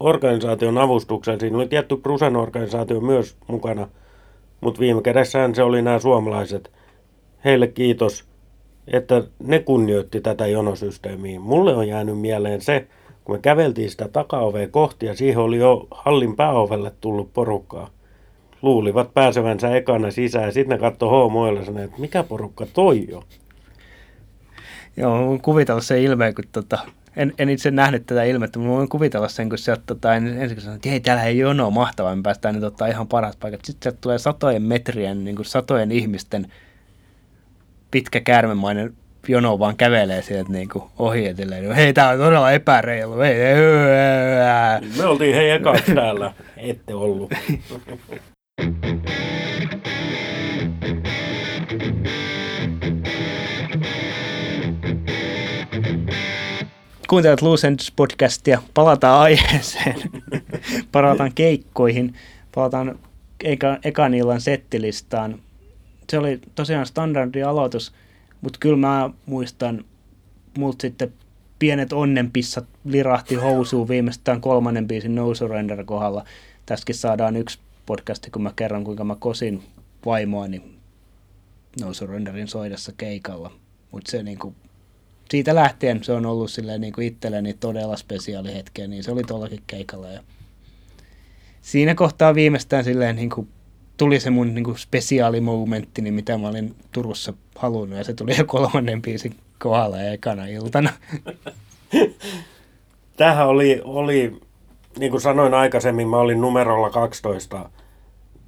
[SPEAKER 2] organisaation avustuksella, siinä oli tietty Prusen organisaatio myös mukana, mutta viime kädessään se oli nämä suomalaiset. Heille kiitos, että ne kunnioitti tätä jonosysteemiä. Mulle on jäänyt mieleen se, kun me käveltiin sitä takaovea kohti ja siihen oli jo hallin pääovelle tullut porukkaa luulivat pääsevänsä ekana sisään. Sitten ne katsoi hoomoilla ja että mikä porukka toi jo?
[SPEAKER 3] Joo, voin kuvitella se ilmeen, kun tota, en, en itse nähnyt tätä ilmettä, mutta voin kuvitella sen, kun sieltä tota, ensin sanoin, että hei, täällä ei jono mahtavaa, me päästään nyt ottaa ihan parat paikat. Sitten sieltä tulee satojen metrien, niin kuin satojen ihmisten pitkä käärmemainen jono vaan kävelee sieltä niin kuin ohi etelleen. Hei, tää on todella epäreilu. Hei, hei,
[SPEAKER 2] hei. Me oltiin hei ekaksi täällä. [LAUGHS] Ette ollut.
[SPEAKER 3] Kuuntelet Loose Ends podcastia. Palataan aiheeseen. [LAUGHS] Palataan keikkoihin. Palataan eka, ekan illan settilistaan. Se oli tosiaan standardi aloitus, mutta kyllä mä muistan, multa sitten pienet onnenpissat lirahti housuun viimeistään kolmannen biisin No Surrender kohdalla. Tässäkin saadaan yksi podcasti, kun mä kerron, kuinka mä kosin vaimoani No Surrenderin soidessa keikalla. Mutta se niinku, siitä lähtien se on ollut silleen niinku itselleni todella spesiaali hetkeä, niin se oli tuollakin keikalla. Ja siinä kohtaa viimeistään silleen niinku tuli se mun niinku spesiaalimomentti, niin mitä mä olin Turussa halunnut, ja se tuli jo kolmannen biisin kohdalla ja ekana iltana. [LAUGHS]
[SPEAKER 2] Tähän oli, oli, niin kuin sanoin aikaisemmin, mä olin numerolla 12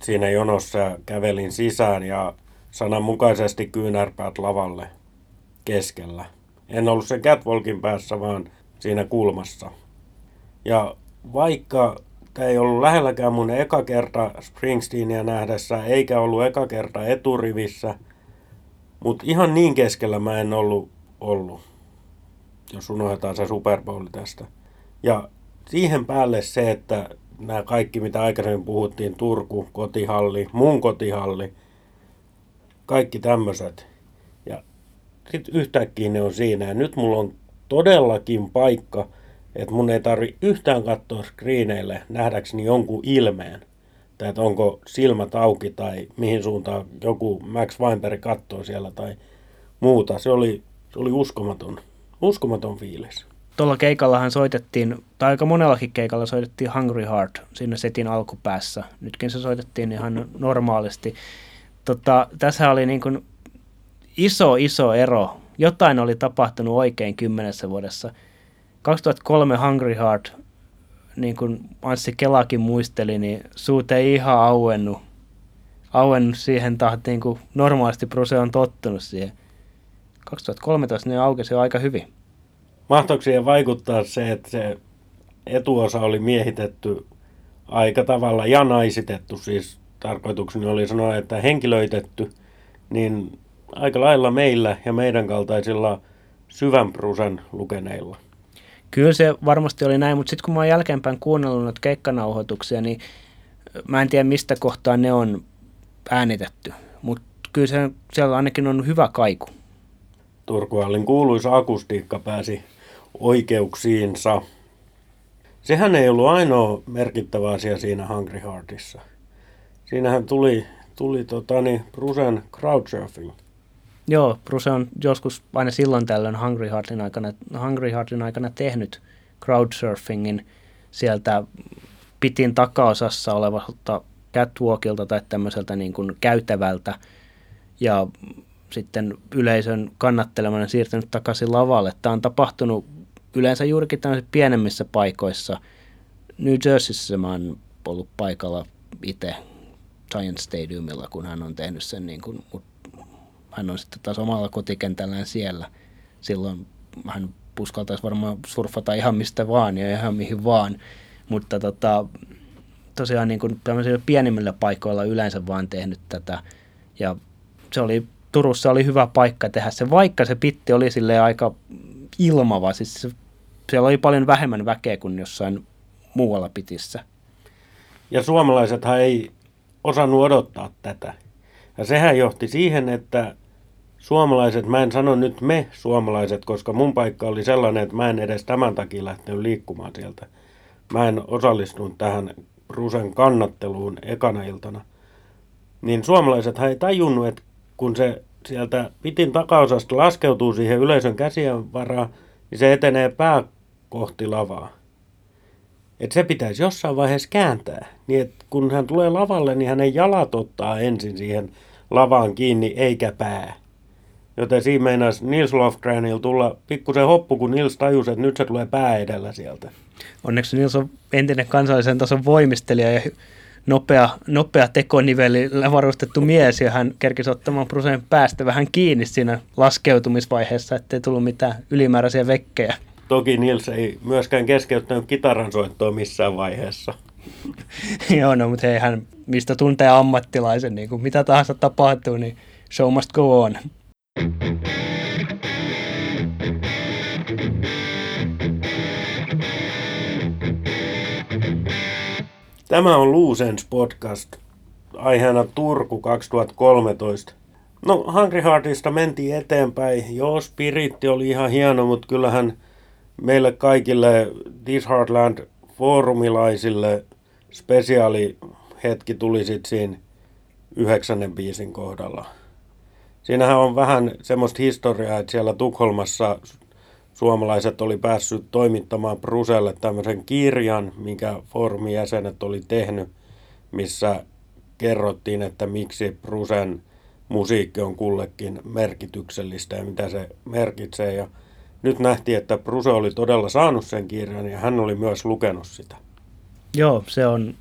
[SPEAKER 2] siinä jonossa ja kävelin sisään ja sananmukaisesti kyynärpäät lavalle keskellä. En ollut sen catwalkin päässä, vaan siinä kulmassa. Ja vaikka tämä ei ollut lähelläkään mun eka kerta Springsteenia nähdessä, eikä ollut eka kerta eturivissä, mutta ihan niin keskellä mä en ollut ollut, jos unohdetaan se Super Bowl tästä. Ja siihen päälle se, että nämä kaikki, mitä aikaisemmin puhuttiin, Turku, kotihalli, mun kotihalli, kaikki tämmöiset. Ja sitten yhtäkkiä ne on siinä. Ja nyt mulla on todellakin paikka, että mun ei tarvi yhtään katsoa screeneille nähdäkseni jonkun ilmeen. Tai että onko silmät auki tai mihin suuntaan joku Max Weinberg katsoo siellä tai muuta. Se oli, se oli uskomaton, uskomaton fiilis.
[SPEAKER 3] Tuolla keikallahan soitettiin, tai aika monellakin keikalla soitettiin Hungry Heart siinä setin alkupäässä. Nytkin se soitettiin ihan normaalisti. Tota, tässä oli niin kuin iso, iso ero. Jotain oli tapahtunut oikein kymmenessä vuodessa. 2003 Hungry Heart, niin kuin Anssi Kelakin muisteli, niin suut ei ihan auennut, auennut siihen tahtiin, kun normaalisti Bruse on tottunut siihen. 2013 ne aukesi aika hyvin.
[SPEAKER 2] Mahtoiko siihen vaikuttaa se, että se etuosa oli miehitetty aika tavalla ja naisitettu, siis tarkoitukseni oli sanoa, että henkilöitetty, niin aika lailla meillä ja meidän kaltaisilla syvän prusen lukeneilla.
[SPEAKER 3] Kyllä se varmasti oli näin, mutta sitten kun mä oon jälkeenpäin kuunnellut noita keikkanauhoituksia, niin mä en tiedä mistä kohtaa ne on äänitetty. Mutta kyllä se, siellä ainakin on hyvä kaiku.
[SPEAKER 2] Turkuallin kuuluisa akustiikka pääsi oikeuksiinsa. Sehän ei ollut ainoa merkittävä asia siinä Hungry Heartissa. Siinähän tuli, tuli tota, niin, Brusen crowdsurfing.
[SPEAKER 3] Joo, Bruse on joskus aina silloin tällöin Hungry Heartin aikana, Hungry Heartin aikana tehnyt crowdsurfingin sieltä pitin takaosassa olevalta catwalkilta tai tämmöiseltä niin kuin käytävältä ja sitten yleisön kannattelemana siirtynyt takaisin lavalle. Tämä on tapahtunut yleensä juurikin tämmöisissä pienemmissä paikoissa. New Jerseyssä mä oon ollut paikalla itse Giant Stadiumilla, kun hän on tehnyt sen, niin kuin, mutta hän on sitten taas omalla kotikentällään siellä. Silloin hän puskaltaisi varmaan surfata ihan mistä vaan ja ihan mihin vaan, mutta tota, tosiaan niin kuin pienimmillä paikoilla yleensä vaan tehnyt tätä ja se oli, Turussa oli hyvä paikka tehdä se, vaikka se pitti oli sille aika ilmava, siis se, siellä oli paljon vähemmän väkeä kuin jossain muualla pitissä.
[SPEAKER 2] Ja suomalaisethan ei osannut odottaa tätä. Ja sehän johti siihen, että suomalaiset, mä en sano nyt me suomalaiset, koska mun paikka oli sellainen, että mä en edes tämän takia lähtenyt liikkumaan sieltä. Mä en osallistunut tähän Rusen kannatteluun ekana iltana. Niin suomalaiset ei tajunnut, että kun se sieltä pitin takaosasta laskeutuu siihen yleisön käsien varaan, niin se etenee pää kohti lavaa. Että se pitäisi jossain vaiheessa kääntää. Niin että kun hän tulee lavalle, niin hänen jalat ottaa ensin siihen lavaan kiinni, eikä pää. Joten siinä meinasi Nils Lofgrenil tulla pikkusen hoppu, kun Nils tajusi, että nyt se tulee pää edellä sieltä.
[SPEAKER 3] Onneksi Nils on entinen kansallisen tason voimistelija ja nopea, nopea tekonivelillä varustettu mies, ja hän kerkisi ottamaan Brusen päästä vähän kiinni siinä laskeutumisvaiheessa, ettei tullut mitään ylimääräisiä vekkejä.
[SPEAKER 2] Toki Nils ei myöskään keskeyttänyt kitaran soittoa missään vaiheessa. [LAUGHS]
[SPEAKER 3] Joo, no mutta eihän mistä tuntee ammattilaisen, niin kuin mitä tahansa tapahtuu, niin show must go on.
[SPEAKER 2] Tämä on Luusens podcast, aiheena Turku 2013. No, Hungry Heartista mentiin eteenpäin. Joo, spiritti oli ihan hieno, mutta kyllähän meille kaikille This Heartland foorumilaisille spesiaali hetki tuli sitten siinä yhdeksännen biisin kohdalla. Siinähän on vähän semmoista historiaa, että siellä Tukholmassa suomalaiset oli päässyt toimittamaan Bruselle tämmöisen kirjan, minkä foorumin jäsenet oli tehnyt, missä kerrottiin, että miksi Brusen musiikki on kullekin merkityksellistä ja mitä se merkitsee. Ja nyt nähtiin, että Bruse oli todella saanut sen kirjan ja hän oli myös lukenut sitä.
[SPEAKER 3] Joo, se on,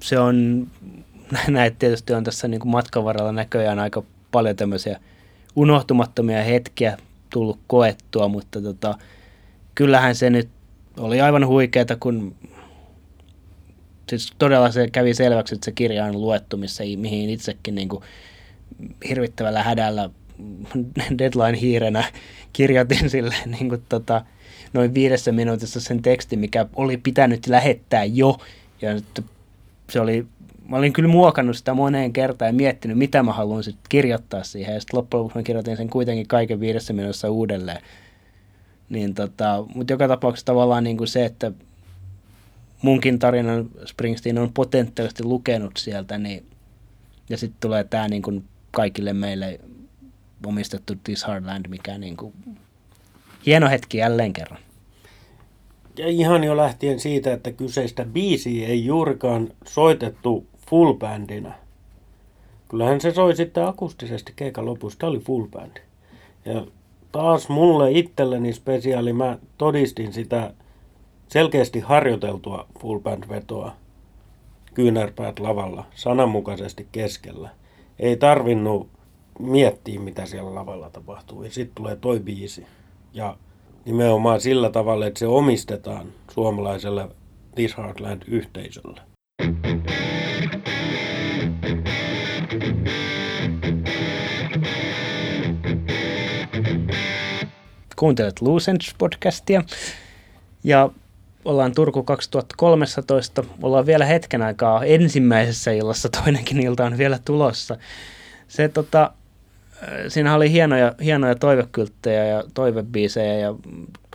[SPEAKER 3] se on [LAUGHS] näitä tietysti on tässä niin kuin matkan varrella näköjään aika paljon tämmöisiä unohtumattomia hetkiä tullut koettua, mutta tota, kyllähän se nyt oli aivan huikeeta, kun siis todella se kävi selväksi, että se kirja on luettu, missä, mihin itsekin niin kuin hirvittävällä hädällä [LAUGHS] deadline-hiirenä kirjoitin sille [LAUGHS] niin kuin tota, noin viidessä minuutissa sen tekstin, mikä oli pitänyt lähettää jo. Ja se oli, mä olin kyllä muokannut sitä moneen kertaan ja miettinyt, mitä mä haluan sitten kirjoittaa siihen. Ja sitten loppujen lopuksi mä kirjoitin sen kuitenkin kaiken viidessä minuutissa uudelleen. Niin tota, mutta joka tapauksessa tavallaan niin kuin se, että munkin tarinan Springsteen on potentiaalisesti lukenut sieltä, niin, ja sitten tulee tämä niin kuin kaikille meille omistettu This Hardland, mikä niin kuin, hieno hetki jälleen kerran.
[SPEAKER 2] Ja ihan jo lähtien siitä, että kyseistä biisiä ei juurikaan soitettu full bandina. Kyllähän se soi sitten akustisesti keikan lopussa. Tämä oli full band. Ja taas mulle itselleni spesiaali, mä todistin sitä selkeästi harjoiteltua full band vetoa kyynärpäät lavalla sananmukaisesti keskellä. Ei tarvinnut miettiä, mitä siellä lavalla tapahtuu. Ja sitten tulee toi biisi. Ja nimenomaan sillä tavalla, että se omistetaan suomalaiselle This Heartland-yhteisölle.
[SPEAKER 3] Kuuntelet Lucens-podcastia ja ollaan Turku 2013. Ollaan vielä hetken aikaa ensimmäisessä illassa, toinenkin ilta on vielä tulossa. Se tota, siinä oli hienoja, hienoja toivekylttejä ja toivebiisejä ja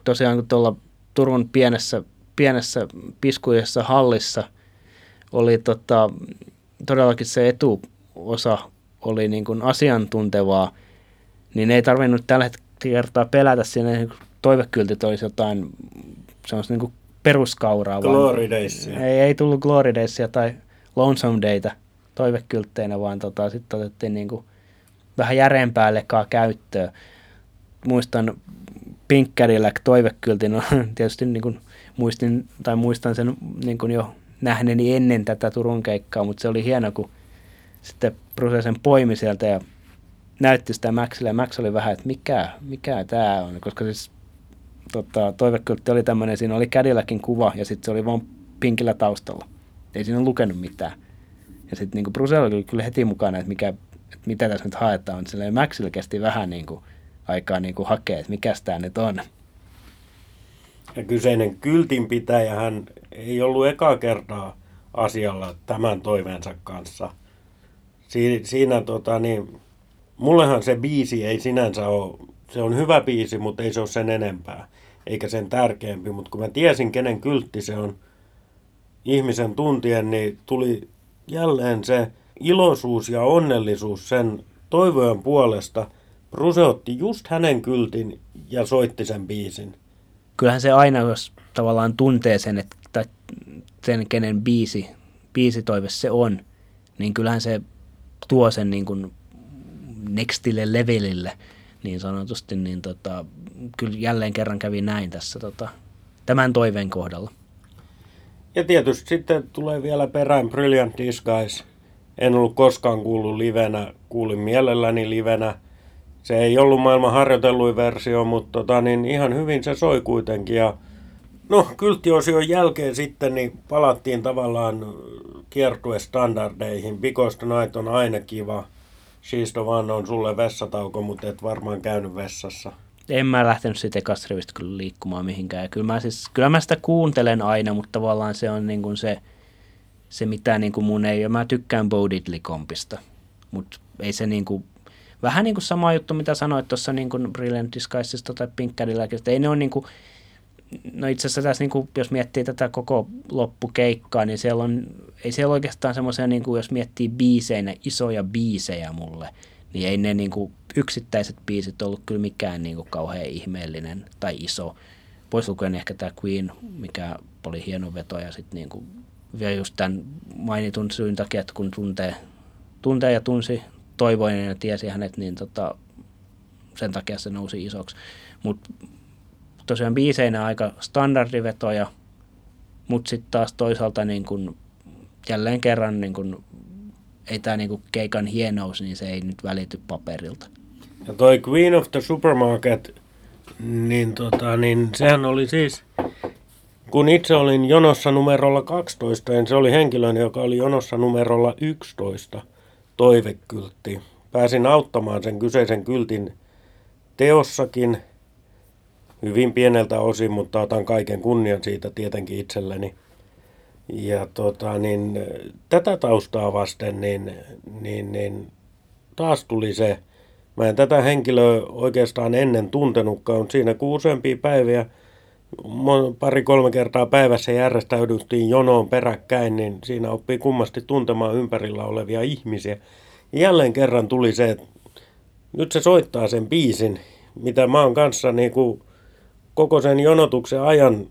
[SPEAKER 3] tosiaan kun tuolla Turun pienessä, pienessä piskuisessa hallissa oli tota, todellakin se etuosa oli niin kuin asiantuntevaa, niin ei tarvinnut tällä kertaa pelätä siinä, niin toivekyltit olisi jotain semmoista niin peruskauraa.
[SPEAKER 2] Glory Daysia.
[SPEAKER 3] Ei, ei tullut Glory Daysia tai Lonesome Dayta toivekyltteinä, vaan tota, sitten otettiin niin kuin vähän järeempää lekaa käyttöön. Muistan Pink Cadillac toivekyltin, no, [LAUGHS] tietysti niin kuin muistin, tai muistan sen niin kuin jo nähneeni ennen tätä Turun keikkaa, mutta se oli hieno, kun sitten Bruce sen poimi sieltä ja näytti sitä Maxille, ja Max oli vähän, että mikä, mikä tämä on, koska siis tota, toivekyltti oli tämmöinen, siinä oli Cadillacin kuva, ja sitten se oli vaan pinkillä taustalla. Ei siinä lukenut mitään. Ja sitten niin Bruce oli kyllä heti mukana, että mikä että mitä tässä nyt haetaan. Silleen Maxilla kesti vähän niin kuin, aikaa niin kuin hakea, että mikä tämä nyt on.
[SPEAKER 2] Ja kyseinen kyltinpitäjä hän ei ollut eka kertaa asialla tämän toiveensa kanssa. Siinä, siinä tota, niin, mullehan se biisi ei sinänsä ole, se on hyvä biisi, mutta ei se ole sen enempää, eikä sen tärkeämpi. Mutta kun mä tiesin, kenen kyltti se on ihmisen tuntien, niin tuli jälleen se iloisuus ja onnellisuus sen toivojen puolesta. Bruse otti just hänen kyltin ja soitti sen biisin.
[SPEAKER 3] Kyllähän se aina, jos tavallaan tuntee sen, että sen kenen biisi, biisitoive se on, niin kyllähän se tuo sen niin kuin nextille levelille niin sanotusti, niin tota, kyllä jälleen kerran kävi näin tässä tota, tämän toiveen kohdalla.
[SPEAKER 2] Ja tietysti sitten tulee vielä perään Brilliant Disguise, en ollut koskaan kuullut livenä, kuulin mielelläni livenä. Se ei ollut maailman harjoitelluin versio, mutta tota, niin ihan hyvin se soi kuitenkin. Ja No, kylttiosion jälkeen sitten niin palattiin tavallaan kiertuestandardeihin. Because Night on aina kiva. The one on sulle vessatauko, mutta et varmaan käynyt vessassa.
[SPEAKER 3] En mä lähtenyt siitä ekasta kyllä liikkumaan mihinkään. Kyllä mä, siis, kyllä mä sitä kuuntelen aina, mutta tavallaan se on niin kuin se, se mitä niin kuin mun ei, mä tykkään Bo Diddley-kompista, mutta ei se niin kuin, vähän niin kuin sama juttu, mitä sanoit tuossa niin kuin Brilliant Disguisesta tai Pink Cadillacista, ei ne ole niin kuin, no itse asiassa tässä, niin kuin, jos miettii tätä koko loppukeikkaa, niin siellä on, ei siellä oikeastaan semmoisia, niin kuin, jos miettii biiseinä, isoja biisejä mulle, niin ei ne niin kuin, yksittäiset biisit ollut kyllä mikään niin kuin, kauhean ihmeellinen tai iso. Pois lukien ehkä tämä Queen, mikä oli hieno veto ja sitten niin kuin, vielä just tämän mainitun syyn takia, että kun tuntee, tuntee ja tunsi Toivoinen ja tiesi hänet, niin tota, sen takia se nousi isoksi. Mutta tosiaan biiseinä aika standardivetoja, mutta sitten taas toisaalta niin kun, jälleen kerran niin kun, ei tämä niin keikan hienous, niin se ei nyt välity paperilta.
[SPEAKER 2] Ja toi Queen of the Supermarket, niin, tota, niin sehän oli siis, kun itse olin jonossa numerolla 12, niin se oli henkilö, joka oli jonossa numerolla 11 toivekyltti. Pääsin auttamaan sen kyseisen kyltin teossakin – hyvin pieneltä osin, mutta otan kaiken kunnian siitä tietenkin itselleni. Ja tota, niin, tätä taustaa vasten niin, niin, niin taas tuli se, mä en tätä henkilöä oikeastaan ennen tuntenutkaan, siinä kun useampia päiviä, pari-kolme kertaa päivässä järjestäydyttiin jonoon peräkkäin, niin siinä oppii kummasti tuntemaan ympärillä olevia ihmisiä. Jälleen kerran tuli se, että nyt se soittaa sen biisin, mitä mä oon kanssa niin kuin koko sen jonotuksen ajan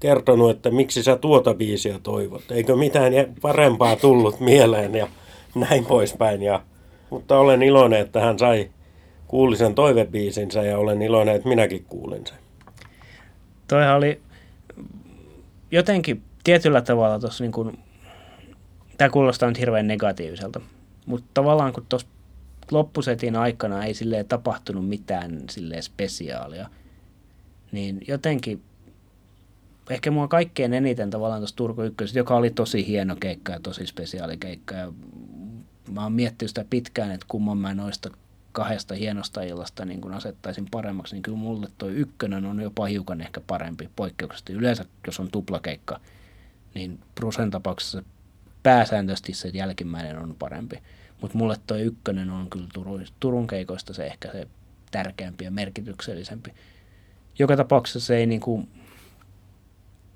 [SPEAKER 2] kertonut, että miksi sä tuota biisiä toivot. Eikö mitään parempaa tullut mieleen ja näin poispäin. Ja, mutta olen iloinen, että hän sai kuuli sen toivebiisinsä ja olen iloinen, että minäkin kuulin sen.
[SPEAKER 3] Toihan oli jotenkin tietyllä tavalla tuossa niin kuin, tämä kuulostaa nyt hirveän negatiiviselta, mutta tavallaan kun tuossa loppusetin aikana ei sille tapahtunut mitään sille spesiaalia – niin jotenkin ehkä mua kaikkein eniten tavallaan tuossa Turku ykkös, joka oli tosi hieno keikka ja tosi spesiaali keikka. Ja mä oon miettinyt sitä pitkään, että kumman mä noista kahdesta hienosta illasta niin kun asettaisin paremmaksi, niin kyllä mulle toi ykkönen on jopa hiukan ehkä parempi poikkeuksesti. Yleensä, jos on tuplakeikka, niin Brusen tapauksessa pääsääntöisesti se jälkimmäinen on parempi. Mutta mulle toi ykkönen on kyllä Turun, Turun keikoista se ehkä se tärkeämpi ja merkityksellisempi joka tapauksessa se ei niin kuin,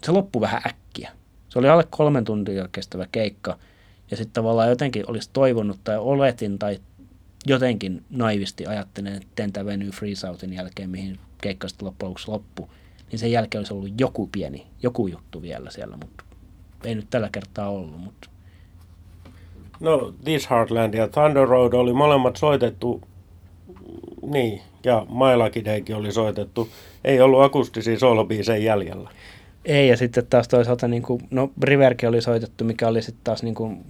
[SPEAKER 3] se loppui vähän äkkiä. Se oli alle kolmen tuntia kestävä keikka. Ja sitten tavallaan jotenkin olisi toivonut tai oletin tai jotenkin naivisti ajattelen, että tentä venyy Freeze Outin jälkeen, mihin keikka sitten loppujen loppu. Niin sen jälkeen olisi ollut joku pieni, joku juttu vielä siellä, mutta ei nyt tällä kertaa ollut. Mutta.
[SPEAKER 2] No, This Heartland ja Thunder Road oli molemmat soitettu, niin, ja Mailakideikin oli soitettu ei ollut akustisia solobiisejä jäljellä.
[SPEAKER 3] Ei, ja sitten taas toisaalta, niin kuin, no Riverkin oli soitettu, mikä oli sitten taas niin kuin,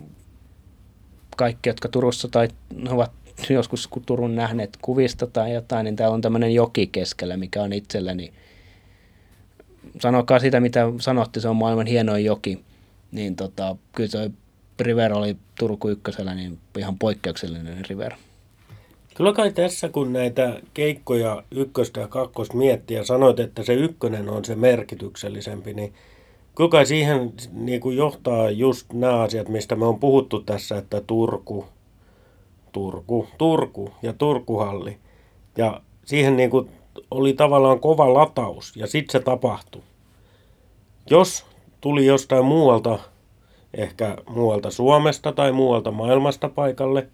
[SPEAKER 3] kaikki, jotka Turussa tai ovat joskus kun Turun nähneet kuvista tai jotain, niin täällä on tämmöinen joki keskellä, mikä on itselleni, sanokaa sitä mitä sanotti, se on maailman hienoin joki, niin tota, kyllä se River oli Turku ykkösellä niin ihan poikkeuksellinen River.
[SPEAKER 2] Kyllä kai tässä, kun näitä keikkoja ykköstä ja kakkosta miettii ja sanoit, että se ykkönen on se merkityksellisempi, niin kai siihen niin kuin johtaa just nämä asiat, mistä me on puhuttu tässä, että Turku, Turku, Turku ja Turkuhalli. Ja siihen niin kuin oli tavallaan kova lataus ja sitten se tapahtui. Jos tuli jostain muualta, ehkä muualta Suomesta tai muualta maailmasta paikalle,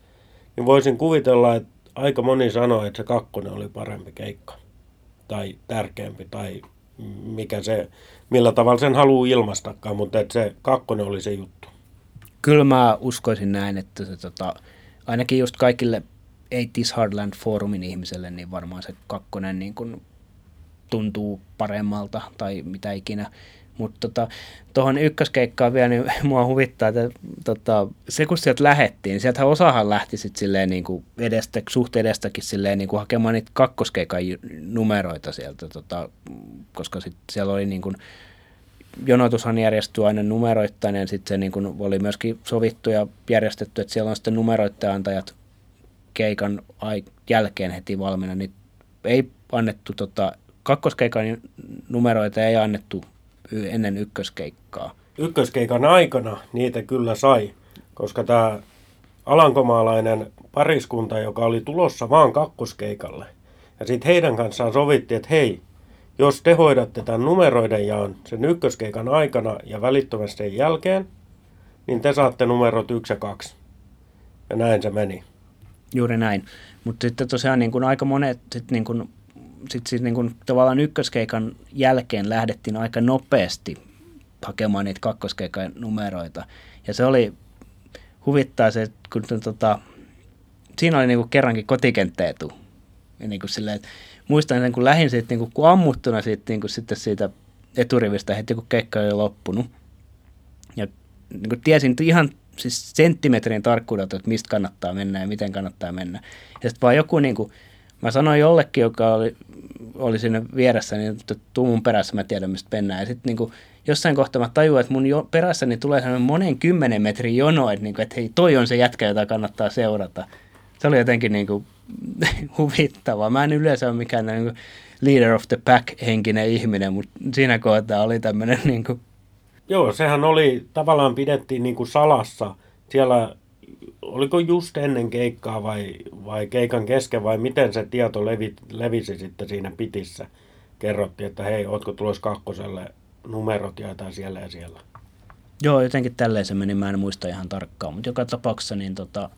[SPEAKER 2] niin voisin kuvitella, että aika moni sanoi, että se kakkonen oli parempi keikka. Tai tärkeämpi, tai mikä se, millä tavalla sen haluaa ilmastakaan, mutta että se kakkonen oli se juttu.
[SPEAKER 3] Kyllä mä uskoisin näin, että se tota, ainakin just kaikille ei This Hardland Forumin ihmiselle, niin varmaan se kakkonen niin kun tuntuu paremmalta tai mitä ikinä. Mutta tota, tuohon ykköskeikkaan vielä, niin [LAUGHS] mua huvittaa, että tota, se kun sieltä lähettiin, sieltähän osahan lähti sitten silleen niin kuin edestä, suht edestäkin silleen niin kuin hakemaan niitä kakkoskeikan numeroita sieltä, tota, koska sitten siellä oli niin kuin, jonotushan järjestyi aina numeroittainen, sitten se niin kuin oli myöskin sovittu ja järjestetty, että siellä on sitten numeroittajantajat keikan jälkeen heti valmiina, niin ei annettu tota, kakkoskeikan numeroita ei annettu ennen ykköskeikkaa.
[SPEAKER 2] Ykköskeikan aikana niitä kyllä sai, koska tämä alankomaalainen pariskunta, joka oli tulossa vaan kakkoskeikalle, ja sitten heidän kanssaan sovittiin, että hei, jos te hoidatte tämän numeroiden jaon sen ykköskeikan aikana ja välittömästi sen jälkeen, niin te saatte numerot 1 ja 2. Ja näin se meni.
[SPEAKER 3] Juuri näin. Mutta sitten tosiaan niin kuin aika monet sit niin kuin sitten siis niin kuin tavallaan ykköskeikan jälkeen lähdettiin aika nopeasti hakemaan niitä kakkoskeikan numeroita. Ja se oli huvittaa se, kun tota, siinä oli niin kuin kerrankin kotikenttäetu. Ja niin kuin silleen, että muistan sen, kun lähdin siitä, niin kuin, kun ammuttuna siitä, niin kuin sitten siitä eturivistä heti, kun keikka oli loppunut. Ja niin kuin tiesin ihan siis senttimetrin tarkkuudelta, että mistä kannattaa mennä ja miten kannattaa mennä. Ja sitten vaan joku niin kuin, mä sanoin jollekin, joka oli, oli siinä vieressä, niin että tuu mun perässä, mä tiedän mistä mennään. Ja sitten niin jossain kohtaa mä tajuan, että mun jo, perässäni tulee sellainen monen kymmenen metrin jono, että, niin kuin, että hei, toi on se jätkä, jota kannattaa seurata. Se oli jotenkin niin kuin, [LAUGHS] huvittavaa. Mä en yleensä ole mikään niin kuin, leader of the pack henkinen ihminen, mutta siinä kohtaa oli tämmöinen niin kuin...
[SPEAKER 2] Joo, sehän oli, tavallaan pidettiin niin kuin salassa. Siellä oliko just ennen keikkaa vai, vai keikan kesken vai miten se tieto levi, levisi sitten siinä pitissä? Kerrottiin, että hei, ootko tulossa kakkoselle numerot jaetaan siellä ja siellä.
[SPEAKER 3] Joo, jotenkin tälleen se meni, mä en muista ihan tarkkaan, mutta joka tapauksessa niin tota,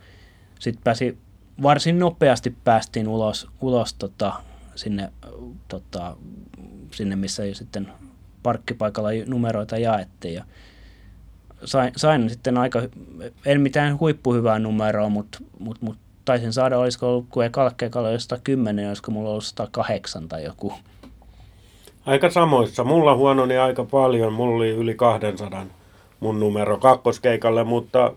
[SPEAKER 3] sitten pääsi, varsin nopeasti päästiin ulos, ulos tota, sinne, tota, sinne, missä jo sitten parkkipaikalla numeroita jaettiin ja sain, sain sitten aika, en mitään huippuhyvää numeroa, mutta mut, mut, taisin saada, olisiko ollut, kun kalkkeekalla oli 110, olisiko mulla ollut 108 tai joku.
[SPEAKER 2] Aika samoissa. Mulla huononi aika paljon. Mulla oli yli 200 mun numero kakkoskeikalle, mutta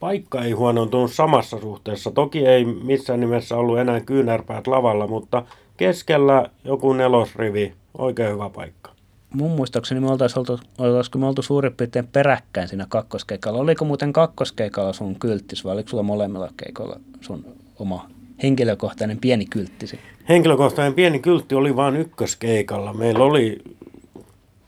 [SPEAKER 2] paikka ei huonontunut samassa suhteessa. Toki ei missään nimessä ollut enää kyynärpäät lavalla, mutta keskellä joku nelosrivi, oikein hyvä paikka
[SPEAKER 3] mun muistaakseni me oltaisiin oltu, me oltu suurin piirtein peräkkäin siinä kakkoskeikalla. Oliko muuten kakkoskeikalla sun kylttis vai oliko sulla molemmilla keikoilla sun oma henkilökohtainen pieni kylttisi?
[SPEAKER 2] Henkilökohtainen pieni kyltti oli vain ykköskeikalla. Meillä oli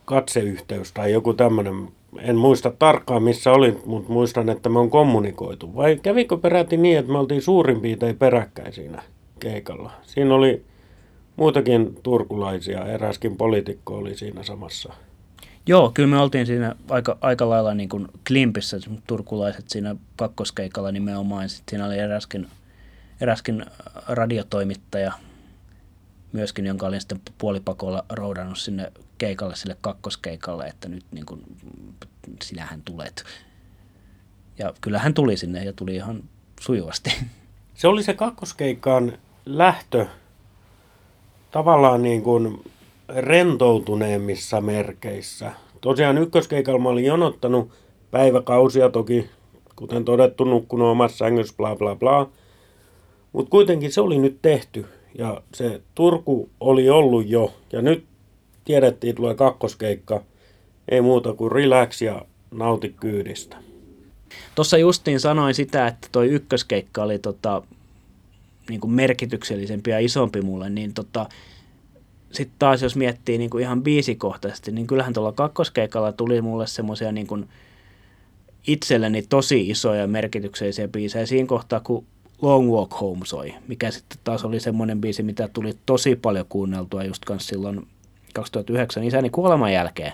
[SPEAKER 2] katseyhteys tai joku tämmöinen, en muista tarkkaan missä oli, mutta muistan, että me on kommunikoitu. Vai kävikö peräti niin, että me oltiin suurin piirtein peräkkäin siinä keikalla? Siinä oli muutakin turkulaisia, eräskin poliitikko oli siinä samassa.
[SPEAKER 3] Joo, kyllä me oltiin siinä aika, aika lailla niin kuin klimpissä, turkulaiset siinä kakkoskeikalla nimenomaan. Sitten siinä oli eräskin, eräskin radiotoimittaja myöskin, jonka olin sitten puolipakolla roudannut sinne keikalle, sille kakkoskeikalle, että nyt niin kuin, sinähän tulet. Ja kyllähän tuli sinne ja tuli ihan sujuvasti. [LAUGHS]
[SPEAKER 2] Se oli se kakkoskeikan lähtö tavallaan niin kuin rentoutuneemmissa merkeissä. Tosiaan ykköskeikalla mä olin jonottanut päiväkausia toki, kuten todettu, nukkunut omassa sängyssä, bla bla bla. Mutta kuitenkin se oli nyt tehty ja se Turku oli ollut jo ja nyt tiedettiin tulee kakkoskeikka. Ei muuta kuin relax ja nauti kyydistä.
[SPEAKER 3] Tuossa justiin sanoin sitä, että toi ykköskeikka oli tota, niin kuin merkityksellisempi ja isompi mulle, niin tota, sitten taas jos miettii niin kuin ihan biisikohtaisesti, niin kyllähän tuolla kakkoskeikalla tuli mulle semmoisia niin itselleni tosi isoja merkityksellisiä biisejä siinä kohtaa, kun Long Walk Home soi, mikä sitten taas oli semmoinen biisi, mitä tuli tosi paljon kuunneltua just kanssa silloin 2009 isäni kuoleman jälkeen.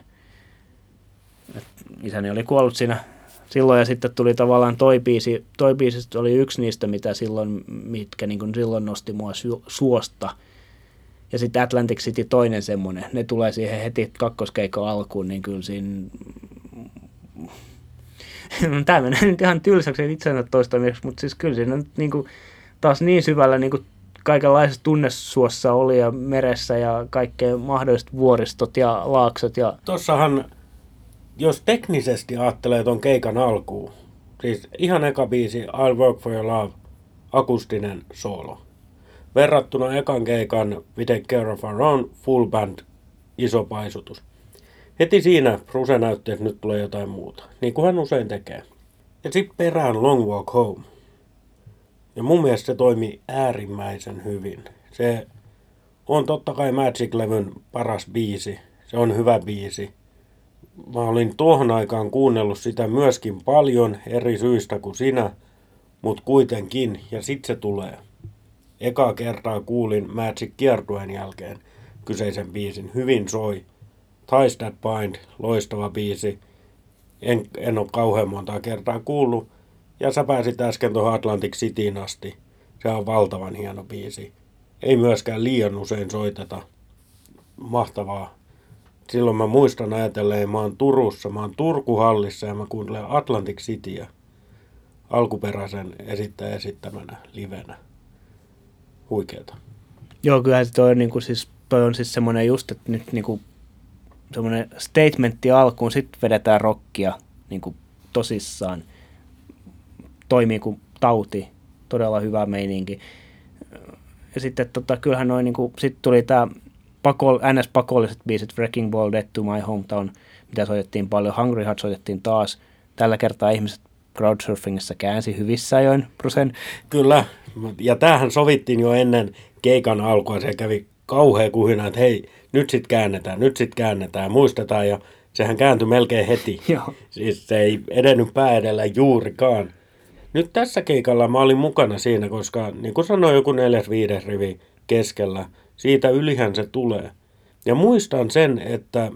[SPEAKER 3] Et isäni oli kuollut siinä silloin ja sitten tuli tavallaan toi biisi, toi biisi oli yksi niistä, mitä silloin, mitkä niin kuin silloin nosti mua su- suosta. Ja sitten Atlantic City toinen semmoinen, ne tulee siihen heti kakkoskeikon alkuun, niin kyllä siinä... [LAUGHS] Tämä menee nyt ihan tylsäksi itseänsä toistamiseksi, mutta siis kyllä siinä niin kuin, taas niin syvällä niin kuin kaikenlaisessa tunnesuossa oli ja meressä ja kaikkea mahdolliset vuoristot ja laaksot. Ja...
[SPEAKER 2] Tuossahan jos teknisesti ajattelee ton keikan alkuun, siis ihan eka biisi I'll Work For Your Love, akustinen soolo. Verrattuna ekan keikan We Take Care of Our Own, full band, iso paisutus. Heti siinä Bruce näytti, että nyt tulee jotain muuta, niin kuin hän usein tekee. Ja sitten perään Long Walk Home. Ja mun mielestä se toimi äärimmäisen hyvin. Se on totta kai Magic-levyn paras biisi. Se on hyvä biisi. Mä olin tuohon aikaan kuunnellut sitä myöskin paljon eri syistä kuin sinä, mutta kuitenkin, ja sit se tulee. Eka kertaa kuulin Magic kiertueen jälkeen kyseisen biisin. Hyvin soi. Ties That Bind, loistava biisi. En, en ole kauhean monta kertaa kuullut. Ja sä pääsit äsken tuohon Atlantic Cityin asti. Se on valtavan hieno biisi. Ei myöskään liian usein soiteta. Mahtavaa. Silloin mä muistan ajatelleen, mä oon Turussa, mä oon Turkuhallissa ja mä kuuntelen Atlantic Cityä alkuperäisen esittäjän esittämänä livenä. Huikeeta.
[SPEAKER 3] Joo, kyllä se toi, niin kuin, siis, toi on siis semmoinen just, että nyt niin kuin, semmoinen statementti alkuun, sitten vedetään rockia niin kuin, tosissaan. Toimii kuin tauti, todella hyvä meininki. Ja sitten tota, kyllähän noin, niin kuin, tuli tämä pakol, NS-pakolliset biisit, Wrecking Ball, Dead to My Hometown, mitä soitettiin paljon, Hungry Heart soitettiin taas. Tällä kertaa ihmiset crowdsurfingissa käänsi hyvissä ajoin Brusen.
[SPEAKER 2] Kyllä, ja tämähän sovittiin jo ennen keikan alkua, se kävi kauhea kuhina, että hei, nyt sit käännetään, nyt sit käännetään, muistetaan, ja sehän kääntyi melkein heti. [LAUGHS]
[SPEAKER 3] Joo.
[SPEAKER 2] Siis se ei edennyt pää edellä juurikaan. Nyt tässä keikalla mä olin mukana siinä, koska niin kuin sanoin, joku neljäs viides rivi keskellä, siitä ylihän se tulee. Ja muistan sen, että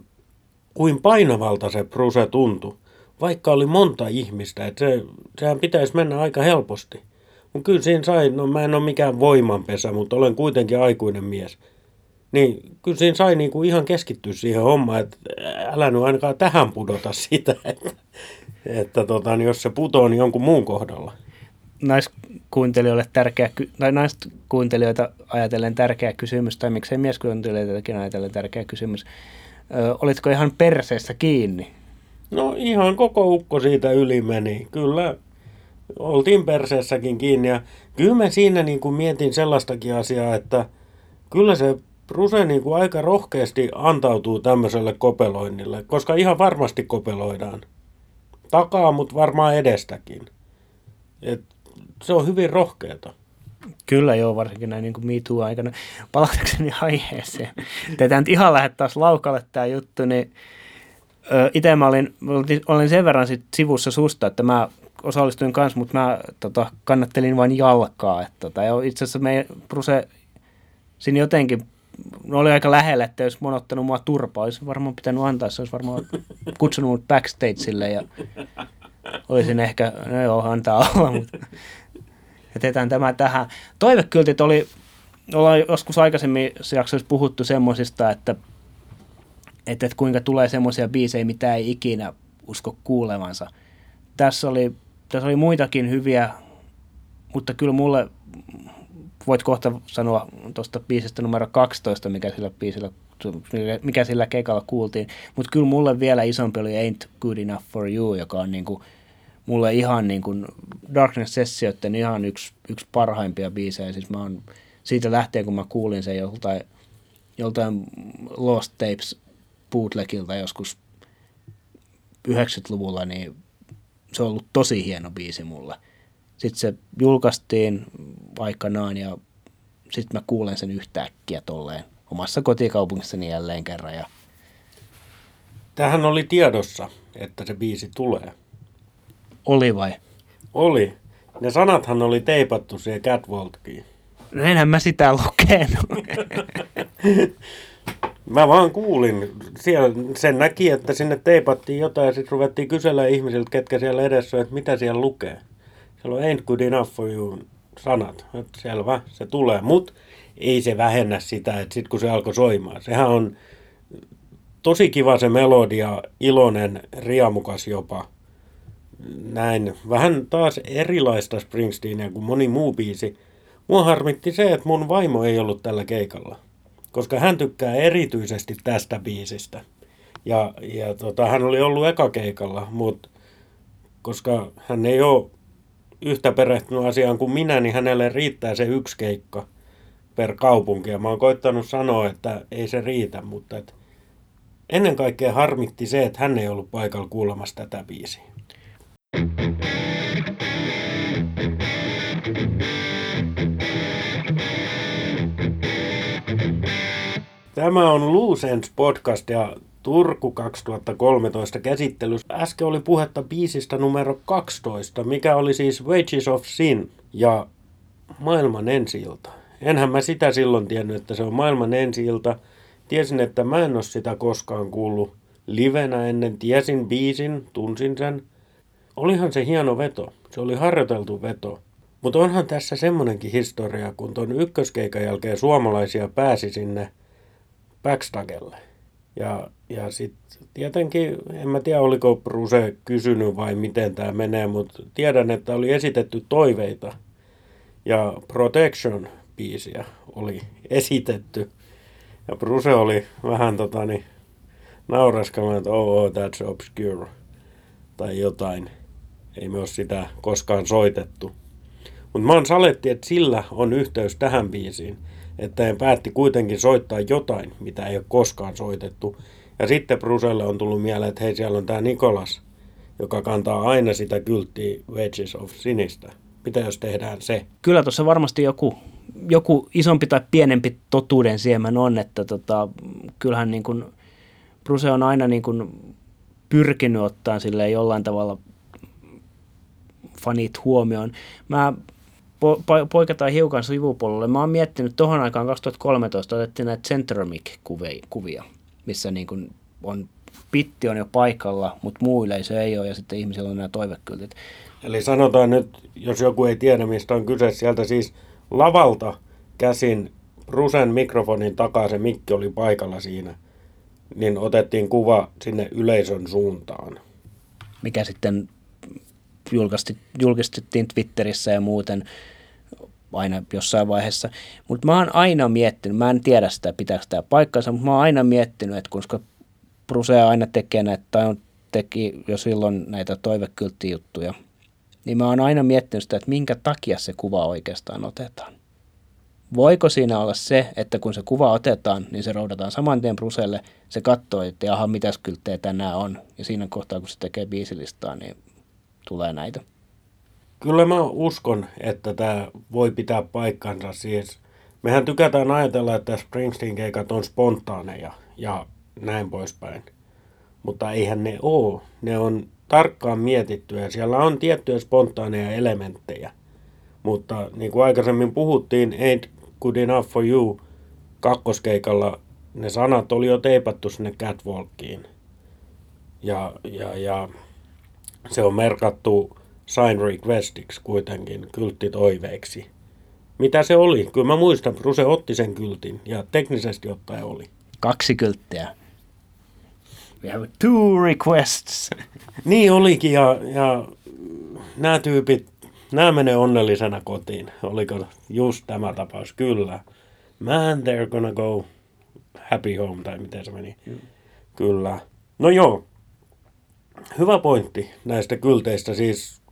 [SPEAKER 2] kuin painavalta se Bruce tuntui, vaikka oli monta ihmistä, että se, sehän pitäisi mennä aika helposti. Mutta kyllä siinä sai, no mä en ole mikään voimanpesä, mutta olen kuitenkin aikuinen mies. Niin kyllä siinä sai niinku ihan keskittyä siihen hommaan, että älä nyt ainakaan tähän pudota sitä, että, että tota, niin jos se putoo, niin jonkun muun kohdalla.
[SPEAKER 3] Naiskuuntelijoille tärkeä, tai naiskuuntelijoita ajatellen tärkeä kysymys, tai miksei mieskuuntelijoitakin ajatellen tärkeä kysymys. Ö, olitko ihan perseessä kiinni?
[SPEAKER 2] No ihan koko ukko siitä yli meni. Kyllä oltiin perseessäkin kiinni ja kyllä mä siinä niin kuin mietin sellaistakin asiaa, että kyllä se Ruse niin kuin aika rohkeasti antautuu tämmöiselle kopeloinnille, koska ihan varmasti kopeloidaan. Takaa, mutta varmaan edestäkin. Et se on hyvin rohkeata.
[SPEAKER 3] Kyllä joo, varsinkin näin niin kuin Me Too-aikana. Palatakseni [LAUGHS] aiheeseen. Tätä nyt ihan lähdet taas laukalle tämä juttu, niin itse mä olin, olin sen verran sit sivussa susta, että mä osallistuin kanssa, mutta mä tota, kannattelin vain jalkaa. Et, tota, ja itse asiassa meidän Bruse siinä jotenkin no oli aika lähellä, että jos mä ottanut mua turpaa, olisi varmaan pitänyt antaa, se olisi varmaan kutsunut mut backstageille ja olisin ehkä, no joo, antaa olla, mutta jätetään tämä tähän. Toivekyltit oli, ollaan joskus aikaisemmin jaksoissa puhuttu semmoisista, että, että, että kuinka tulee semmoisia biisejä, mitä ei ikinä usko kuulevansa. Tässä oli, tässä oli muitakin hyviä, mutta kyllä mulle voit kohta sanoa tuosta biisistä numero 12, mikä sillä biisillä mikä sillä keikalla kuultiin. Mutta kyllä mulle vielä isompi oli Ain't Good Enough For You, joka on niinku, mulle ihan niin kuin Darkness Sessioiden ihan yksi, yksi parhaimpia biisejä. Siis mä oon, siitä lähtien, kun mä kuulin sen joltain, joltain Lost Tapes bootlegilta joskus 90-luvulla, niin se on ollut tosi hieno biisi mulle. Sitten se julkaistiin aikanaan ja sitten mä kuulen sen yhtäkkiä tolleen omassa kotikaupungissani jälleen kerran. Ja...
[SPEAKER 2] Tähän oli tiedossa, että se biisi tulee.
[SPEAKER 3] Oli vai?
[SPEAKER 2] Oli. Ne sanathan oli teipattu siihen Catwalkiin.
[SPEAKER 3] No enhän mä sitä lukenut. [LAUGHS]
[SPEAKER 2] mä vaan kuulin. Siellä sen näki, että sinne teipattiin jotain ja sitten ruvettiin kysellä ihmisiltä, ketkä siellä edessä että mitä siellä lukee. Siellä on ain't good enough for you sanat. Että selvä, se tulee. Mutta ei se vähennä sitä, että sitten kun se alkoi soimaan. Sehän on tosi kiva se melodia, iloinen, riamukas jopa. Näin. Vähän taas erilaista Springsteenia kuin moni muu biisi. Mua harmitti se, että mun vaimo ei ollut tällä keikalla. Koska hän tykkää erityisesti tästä biisistä. Ja, ja tota, hän oli ollut ekakeikalla, mutta koska hän ei ole yhtä perehtynyt asiaan kuin minä, niin hänelle riittää se yksi keikka per kaupunki. Ja mä oon koittanut sanoa, että ei se riitä, mutta et ennen kaikkea harmitti se, että hän ei ollut paikalla kuulemassa tätä biisiä. Tämä on Loose Ends podcast ja Turku 2013 käsittelyssä. Äsken oli puhetta biisistä numero 12, mikä oli siis Wages of Sin ja maailman ensi Enhän mä sitä silloin tiennyt, että se on maailman ensi Tiesin, että mä en ole sitä koskaan kuullut livenä ennen. Tiesin biisin, tunsin sen. Olihan se hieno veto. Se oli harjoiteltu veto. Mutta onhan tässä semmonenkin historia, kun ton ykköskeikan jälkeen suomalaisia pääsi sinne backstagelle. Ja, ja sitten tietenkin, en mä tiedä oliko Bruse kysynyt vai miten tämä menee, mutta tiedän, että oli esitetty toiveita. Ja Protection-biisiä oli [LAUGHS] esitetty. Ja Bruse oli vähän tota niin, että oh, oh, that's obscure. Tai jotain. Ei me ole sitä koskaan soitettu. Mutta mä oon saletti, että sillä on yhteys tähän biisiin että he päätti kuitenkin soittaa jotain, mitä ei ole koskaan soitettu. Ja sitten Bruselle on tullut mieleen, että hei, siellä on tämä Nikolas, joka kantaa aina sitä kylttiä Wedges of Sinistä. Mitä jos tehdään se?
[SPEAKER 3] Kyllä tuossa varmasti joku, joku isompi tai pienempi totuuden siemen on, että tota, kyllähän niin kuin Bruse on aina niin kuin pyrkinyt ottaa sille jollain tavalla fanit huomioon. Mä po, po, poiketaan hiukan sivupolulle. Mä oon miettinyt, tuohon aikaan 2013 otettiin näitä Centromic-kuvia, missä niin kuin on, pitti on jo paikalla, mutta muu yleisö ei ole, ja sitten ihmisillä on nämä toivekyltit.
[SPEAKER 2] Eli sanotaan nyt, jos joku ei tiedä, mistä on kyse, sieltä siis lavalta käsin Rusen mikrofonin takaa se mikki oli paikalla siinä, niin otettiin kuva sinne yleisön suuntaan.
[SPEAKER 3] Mikä sitten julkistettiin Twitterissä ja muuten aina jossain vaiheessa. Mutta mä oon aina miettinyt, mä en tiedä sitä pitääkö tämä paikkansa, mutta mä oon aina miettinyt, että koska Brusea aina tekee näitä, tai on teki jo silloin näitä toivekylttijuttuja, niin mä oon aina miettinyt sitä, että minkä takia se kuva oikeastaan otetaan. Voiko siinä olla se, että kun se kuva otetaan, niin se roudataan saman tien Bruselle, se katsoo, että jaha, mitäs kylttejä tänään on, ja siinä kohtaa, kun se tekee biisilistaa, niin tulee näitä.
[SPEAKER 2] Kyllä mä uskon, että tämä voi pitää paikkansa. Siis mehän tykätään ajatella, että Springsteen-keikat on spontaaneja ja näin poispäin. Mutta eihän ne ole. Ne on tarkkaan mietitty ja siellä on tiettyjä spontaaneja elementtejä. Mutta niin kuin aikaisemmin puhuttiin, Ain't Good Enough For You kakkoskeikalla ne sanat oli jo teipattu sinne catwalkiin. Ja, ja, ja se on merkattu sign requestiksi kuitenkin, kylttitoiveeksi. Mitä se oli? Kyllä mä muistan, Ruse otti sen kyltin ja teknisesti ottaen oli.
[SPEAKER 3] Kaksi kylttiä. We have two requests. [LAUGHS]
[SPEAKER 2] niin olikin ja, ja nämä tyypit, nämä menee onnellisena kotiin. Oliko just tämä tapaus? Kyllä. Man, they're gonna go happy home, tai miten se meni. Mm. Kyllä. No joo, hyvä pointti näistä kylteistä. Siis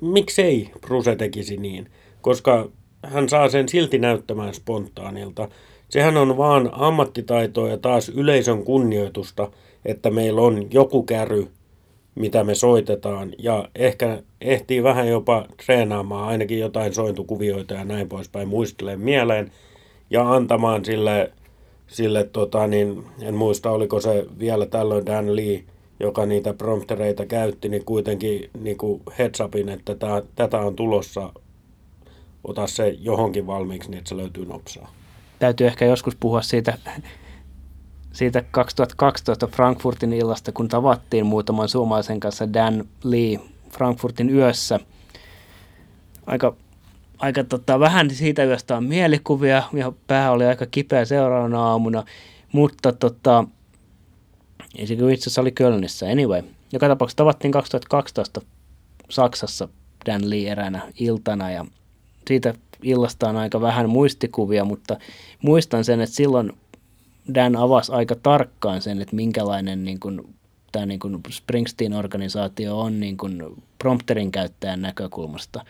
[SPEAKER 2] miksei Bruse tekisi niin, koska hän saa sen silti näyttämään spontaanilta. Sehän on vaan ammattitaitoa ja taas yleisön kunnioitusta, että meillä on joku käry, mitä me soitetaan, ja ehkä ehtii vähän jopa treenaamaan ainakin jotain sointukuvioita ja näin poispäin muistelee mieleen, ja antamaan sille, sille tota, niin, en muista oliko se vielä tällöin Dan Lee, joka niitä promptereita käytti, niin kuitenkin niin kuin heads upin, että tää, tätä on tulossa, ota se johonkin valmiiksi, niin että se löytyy nopsaa.
[SPEAKER 3] Täytyy ehkä joskus puhua siitä, siitä 2012 Frankfurtin illasta, kun tavattiin muutaman suomalaisen kanssa Dan Lee Frankfurtin yössä. Aika, aika tota, vähän siitä yöstä on mielikuvia ja pää oli aika kipeä seuraavana aamuna, mutta tota, ei se itse asiassa oli Kölnissä. Anyway, joka tapauksessa tavattiin 2012 Saksassa Dan Lee eräänä iltana ja siitä illasta on aika vähän muistikuvia, mutta muistan sen, että silloin Dan avasi aika tarkkaan sen, että minkälainen niin kuin, tämä niin kuin Springsteen-organisaatio on niin kuin prompterin käyttäjän näkökulmasta.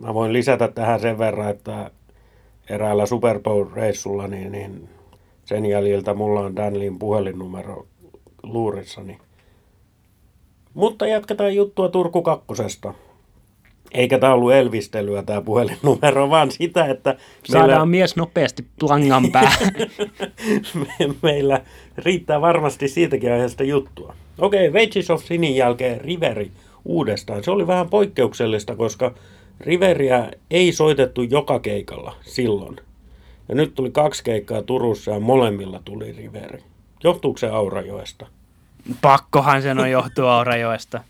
[SPEAKER 2] Mä voin lisätä tähän sen verran, että eräällä Super Bowl-reissulla, niin, niin sen jäljiltä mulla on Danlin puhelinnumero luurissani. Mutta jatketaan juttua Turku kakkosesta. Eikä tämä ollut elvistelyä tämä puhelinnumero, vaan sitä, että...
[SPEAKER 3] Saadaan meillä... mies nopeasti plangan päähän. [LAUGHS]
[SPEAKER 2] me, meillä riittää varmasti siitäkin aiheesta juttua. Okei, okay, Wages of Sinin jälkeen Riveri uudestaan. Se oli vähän poikkeuksellista, koska Riveriä ei soitettu joka keikalla silloin. Ja nyt tuli kaksi keikkaa Turussa ja molemmilla tuli Riveri. Johtuuko se Aurajoesta?
[SPEAKER 3] Pakkohan sen on johtua Aurajoesta.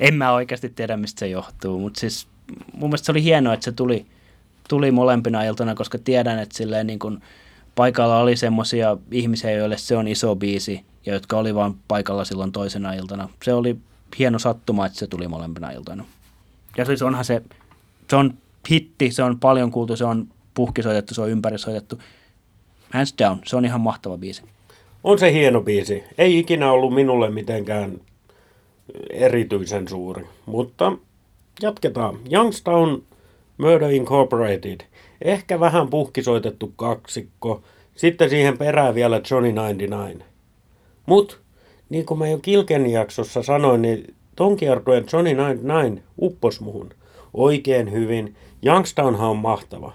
[SPEAKER 3] En mä oikeasti tiedä, mistä se johtuu, mutta siis mun mielestä se oli hienoa, että se tuli, tuli molempina iltana, koska tiedän, että silleen niin kun paikalla oli semmoisia ihmisiä, joille se on iso biisi ja jotka oli vaan paikalla silloin toisena iltana. Se oli hieno sattuma, että se tuli molempina iltana. Ja siis onhan se, se on hitti, se on paljon kuultu, se on puhkisoitettu, se on ympärisoitettu. Hands down, se on ihan mahtava biisi.
[SPEAKER 2] On se hieno biisi. Ei ikinä ollut minulle mitenkään erityisen suuri, mutta jatketaan. Youngstown Murder Incorporated. Ehkä vähän puhkisoitettu kaksikko. Sitten siihen perään vielä Johnny 99. Mut, niin kuin mä jo Kilken jaksossa sanoin, niin ton kiertueen Johnny 99 uppos muhun oikein hyvin. Youngstownhan on mahtava.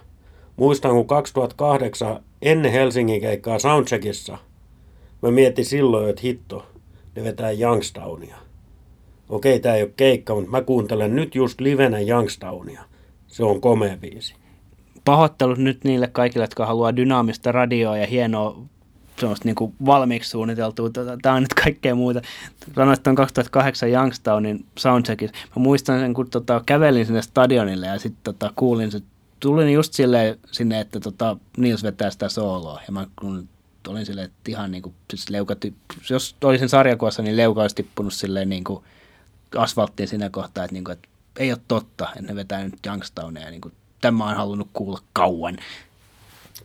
[SPEAKER 2] Muistan, kun 2008 ennen Helsingin keikkaa Soundcheckissa, mä mietin silloin, että hitto, ne vetää Youngstownia. Okei, tämä ei ole keikka, mutta mä kuuntelen nyt just livenä Youngstownia. Se on komea biisi.
[SPEAKER 3] Pahoittelut nyt niille kaikille, jotka haluaa dynaamista radioa ja hienoa semmoista niin valmiiksi suunniteltua. Tota, Tämä on nyt kaikkea muuta. Sanoit, että on 2008 Youngstownin soundcheckissa. Mä muistan sen, kun tota, kävelin sinne stadionille ja sitten tota, kuulin se. Tulin just sinne, että tota, Nils vetää sitä sooloa. Ja mä kun olin silleen, että ihan niin kuin, siis leuka, jos olisin sarjakuvassa, niin leuka olisi tippunut silleen niin kuin asfalttiin siinä kohtaa, että, niin kuin, että ei ole totta, että ne vetää nyt Youngstownia. Niin kuin, tämä on halunnut kuulla kauan.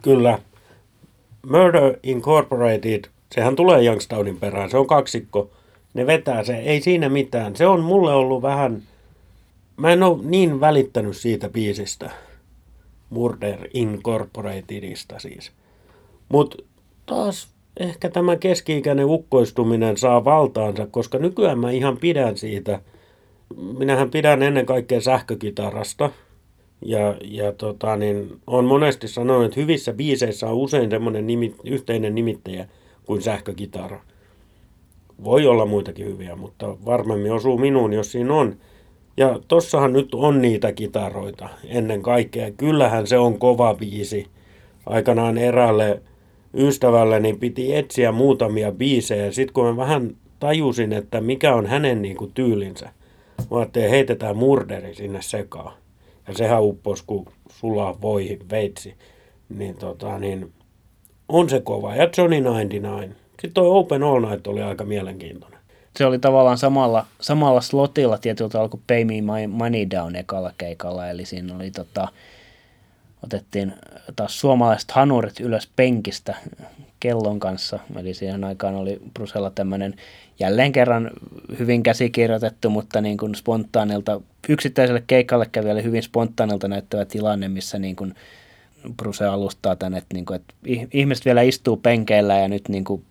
[SPEAKER 2] Kyllä. Murder Incorporated, sehän tulee Youngstownin perään, se on kaksikko. Ne vetää se, ei siinä mitään. Se on mulle ollut vähän, mä en ole niin välittänyt siitä biisistä. Murder Incorporatedista siis. Mutta taas ehkä tämä keski-ikäinen ukkoistuminen saa valtaansa, koska nykyään mä ihan pidän siitä. Minähän pidän ennen kaikkea sähkökitarasta. Ja, ja tota, niin, on monesti sanonut, että hyvissä biiseissä on usein semmoinen nimi, yhteinen nimittäjä kuin sähkökitara. Voi olla muitakin hyviä, mutta varmemmin osuu minuun, jos siinä on. Ja tossahan nyt on niitä kitaroita ennen kaikkea. Kyllähän se on kova biisi. Aikanaan eräälle ystävälleni piti etsiä muutamia biisejä. Sitten kun mä vähän tajusin, että mikä on hänen niin kuin, tyylinsä, mä ajattelin, heitetään murderi sinne sekaan. Ja sehän upposi, kun sulaa voi veitsi. Niin, tota, niin on se kova. Ja Johnny 99. Sitten toi Open All Night oli aika mielenkiintoinen.
[SPEAKER 3] Se oli tavallaan samalla, samalla slotilla tietyllä alku Pay Me My Money Down ekalla keikalla, eli siinä oli tota, otettiin taas suomalaiset hanurit ylös penkistä kellon kanssa. Eli siihen aikaan oli Brusella tämmöinen jälleen kerran hyvin käsikirjoitettu, mutta niin kuin spontaanilta, yksittäiselle keikalle kävijälle hyvin spontaanilta näyttävä tilanne, missä niin kuin Bruse alustaa tänne, että, niin kuin, että ihmiset vielä istuu penkeillä ja nyt niin kuin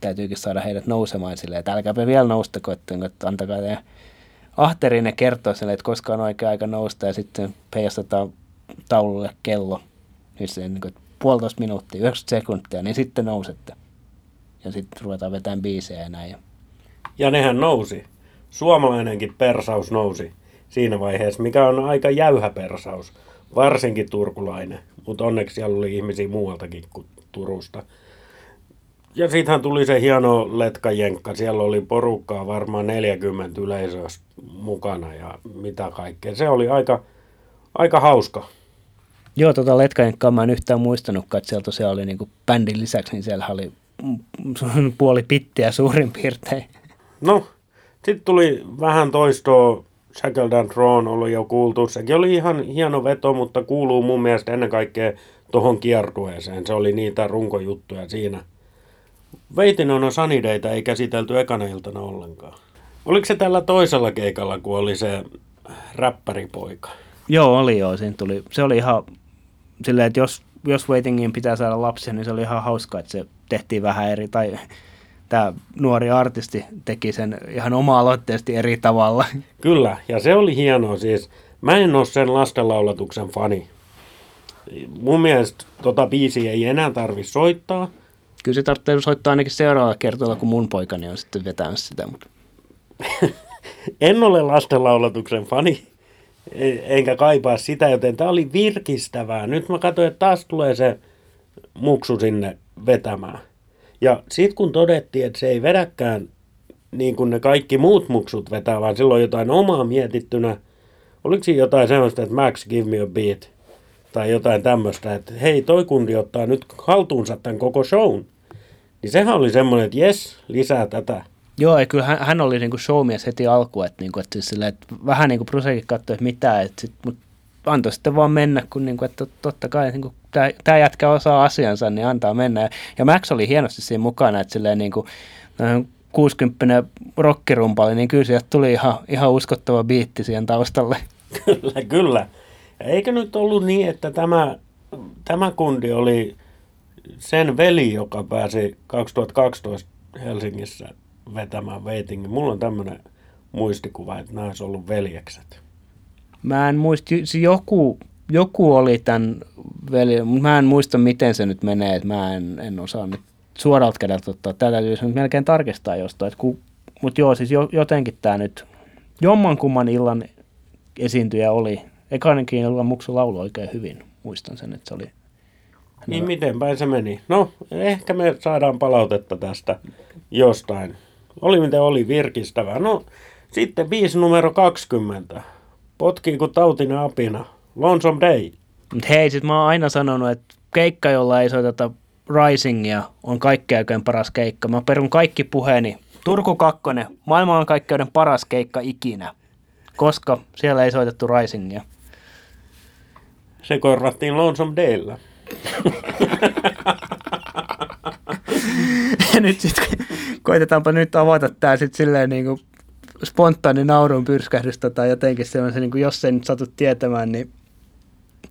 [SPEAKER 3] täytyykin saada heidät nousemaan silleen, että älkääpä vielä noustako, että, että antakaa teidän ahterinen kertoa sille, että koska on oikea aika nousta ja sitten heijastetaan taululle kello, missä niin kuin, puolitoista minuuttia, 90 sekuntia, niin sitten nousette. Ja sitten ruvetaan vetämään biisejä ja näin.
[SPEAKER 2] Ja nehän nousi. Suomalainenkin persaus nousi siinä vaiheessa, mikä on aika jäyhä persaus, varsinkin turkulainen. Mutta onneksi siellä oli ihmisiä muualtakin kuin Turusta. Ja sittenhän tuli se hieno letkajenkka. Siellä oli porukkaa varmaan 40 yleisöä mukana ja mitä kaikkea. Se oli aika, aika hauska.
[SPEAKER 3] Joo, tota Letkajenkkaa mä en yhtään muistanutkaan, että siellä tosiaan oli niinku bändin lisäksi, niin siellä oli puoli pittiä suurin piirtein.
[SPEAKER 2] No, sitten tuli vähän toistoa Shackled and Drawn oli jo kuultu. Sekin oli ihan hieno veto, mutta kuuluu mun mielestä ennen kaikkea tuohon kiertueeseen. Se oli niitä runkojuttuja siinä. Veitin on Sanideita ei käsitelty ekana iltana ollenkaan. Oliko se tällä toisella keikalla, kun oli se räppäripoika?
[SPEAKER 3] Joo, oli joo. Siinä tuli, se oli ihan silleen, että jos, jos Waitingin pitää saada lapsia, niin se oli ihan hauska, että se tehtiin vähän eri, tai tämä nuori artisti teki sen ihan oma-aloitteisesti eri tavalla.
[SPEAKER 2] Kyllä, ja se oli hienoa siis. Mä en ole sen lastenlaulatuksen fani. Mun mielestä tota biisiä ei enää tarvi soittaa.
[SPEAKER 3] Kyllä se tarvitsee soittaa ainakin seuraavalla kertaa, kun mun poikani on sitten vetänyt sitä. Mutta... [LAUGHS]
[SPEAKER 2] en ole lastenlaulatuksen fani, enkä kaipaa sitä, joten tämä oli virkistävää. Nyt mä katsoin, että taas tulee se muksu sinne vetämään. Ja sitten kun todettiin, että se ei vedäkään niin kuin ne kaikki muut muksut vetää, vaan silloin jotain omaa mietittynä. Oliko siinä jotain sellaista, että Max, give me a beat? Tai jotain tämmöistä, että hei, toi kundi ottaa nyt haltuunsa tämän koko shown. Niin sehän oli semmoinen, että jes, lisää tätä.
[SPEAKER 3] Joo, ja kyllä hän, hän oli niinku showmies heti alkuun, että, niinku, että, siis että vähän niin kuin Prosekin katsoi, että mitä, että sit, mutta antoi sitten vaan mennä, kun niinku, että totta kai niinku, tämä jätkä osaa asiansa, niin antaa mennä. Ja Max oli hienosti siinä mukana, että silleen niinku, 60 rockirumpali, niin kyllä sieltä tuli ihan, ihan uskottava biitti siihen taustalle. [LAUGHS]
[SPEAKER 2] Kyllä, kyllä. Eikö nyt ollut niin, että tämä, tämä kundi oli sen veli, joka pääsi 2012 Helsingissä vetämään veitingin. Mulla on tämmöinen muistikuva, että nämä olisi ollut veljekset.
[SPEAKER 3] Mä en muista, joku, joku oli tämän veli, mutta mä en muista miten se nyt menee, että mä en, en osaa nyt suoralta kädeltä ottaa. Tätä täytyy nyt melkein tarkistaa jostain. Mutta joo, siis jo, jotenkin tämä nyt jommankumman illan esiintyjä oli. Ekainenkin illan muksu laulu oikein hyvin. Muistan sen, että se oli
[SPEAKER 2] niin miten päin se meni? No, ehkä me saadaan palautetta tästä jostain. Oli miten oli virkistävää. No, sitten biisi numero 20. Potkii kuin tautinen apina. Lonesome Day.
[SPEAKER 3] Mut hei, sit mä oon aina sanonut, että keikka, jolla ei soiteta Risingia, on kaikkein paras keikka. Mä perun kaikki puheeni. Turku 2, maailman kaikkeuden paras keikka ikinä, koska siellä ei soitettu Risingia.
[SPEAKER 2] Se korvattiin Lonesome Daylla. [LAUGHS]
[SPEAKER 3] nyt sitten koitetaanpa nyt avata tämä sitten silleen niin kuin spontaani naurun pyrskähdys tai jotenkin sellaisen, niin kuin jos ei nyt satu tietämään, niin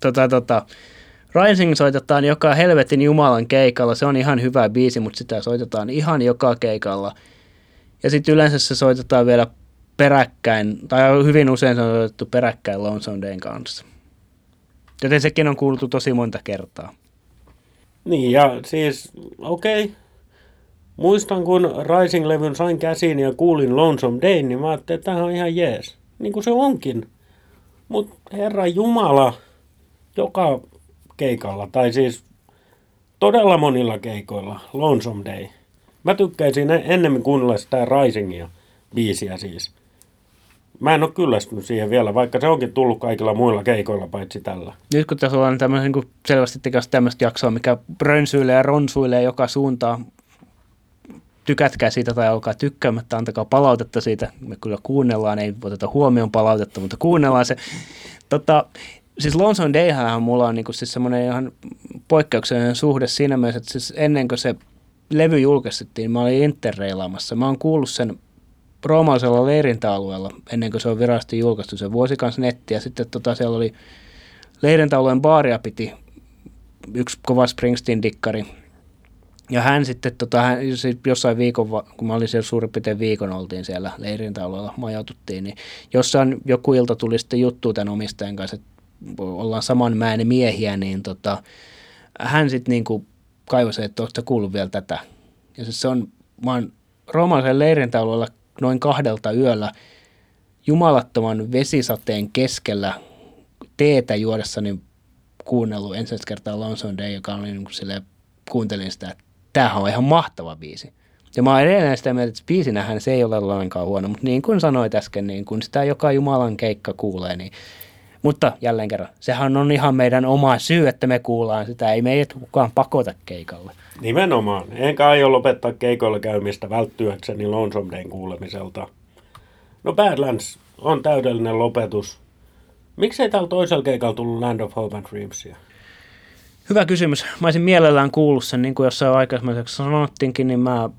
[SPEAKER 3] tota, tota, Rising soitetaan joka helvetin Jumalan keikalla. Se on ihan hyvä biisi, mutta sitä soitetaan ihan joka keikalla. Ja sitten yleensä se soitetaan vielä peräkkäin, tai hyvin usein se on soitettu peräkkäin Lonesome Dayn kanssa. Joten sekin on kuultu tosi monta kertaa.
[SPEAKER 2] Niin, ja siis, okei. Okay. Muistan, kun Rising-levyn sain käsiin ja kuulin Lonesome Day, niin mä ajattelin, että tämä on ihan jees. Niin kuin se onkin. Mutta Herra Jumala, joka keikalla, tai siis todella monilla keikoilla, Lonesome Day. Mä tykkäisin ennemmin kuunnella sitä Risingia biisiä siis. Mä en ole kyllästynyt siihen vielä, vaikka se onkin tullut kaikilla muilla keikoilla paitsi tällä.
[SPEAKER 3] Nyt kun tässä ollaan tämmöisen, niin selvästi tekemässä tämmöistä jaksoa, mikä rönsyilee ja ronsuilee joka suuntaan, tykätkää siitä tai olkaa tykkäämättä, antakaa palautetta siitä. Me kyllä kuunnellaan, ei oteta huomioon palautetta, mutta kuunnellaan se. Tota, siis Lonesome Dayhän mulla on niinku siis semmoinen ihan poikkeuksellinen suhde siinä mielessä, että siis ennen kuin se levy julkaistettiin, mä olin interreilaamassa. Mä oon kuullut sen roomalaisella leirintäalueella ennen kuin se on virallisesti julkaistu se vuosi kanssa netti. Ja sitten tota, siellä oli leirintäalueen baaria piti yksi kova Springsteen-dikkari. Ja hän sitten tota, hän, jossain viikon, kun mä olin siellä suurin piirtein viikon oltiin siellä leirintäalueella, majoituttiin, niin jossain joku ilta tuli sitten juttu tämän omistajan kanssa, että ollaan saman mäen miehiä, niin tota, hän sitten niinku kaivoi se, että oletko kuullut vielä tätä. Ja se on, mä oon roomalaisen leirintäalueella noin kahdelta yöllä jumalattoman vesisateen keskellä teetä juodessani kuunnellut ensimmäistä kertaa Lonesome Day, joka oli niin kuin silleen, kuuntelin sitä, että tämähän on ihan mahtava biisi. Ja mä oon edelleen sitä mieltä, että biisinähän se ei ole lainkaan huono, mutta niin kuin sanoit äsken, niin kun sitä joka Jumalan keikka kuulee, niin mutta jälleen kerran, sehän on ihan meidän oma syy, että me kuullaan sitä. Ei meidät kukaan pakota keikalle.
[SPEAKER 2] Nimenomaan. Enkä aio lopettaa keikoilla käymistä välttyäkseni Lonesome Dayn kuulemiselta. No Badlands on täydellinen lopetus. Miksei täällä toisella keikalla tullut Land of Hope and Dreamsia?
[SPEAKER 3] Hyvä kysymys. Mä olisin mielellään kuullut sen, niin kuin jossain aikaisemmin sanottiinkin, niin mä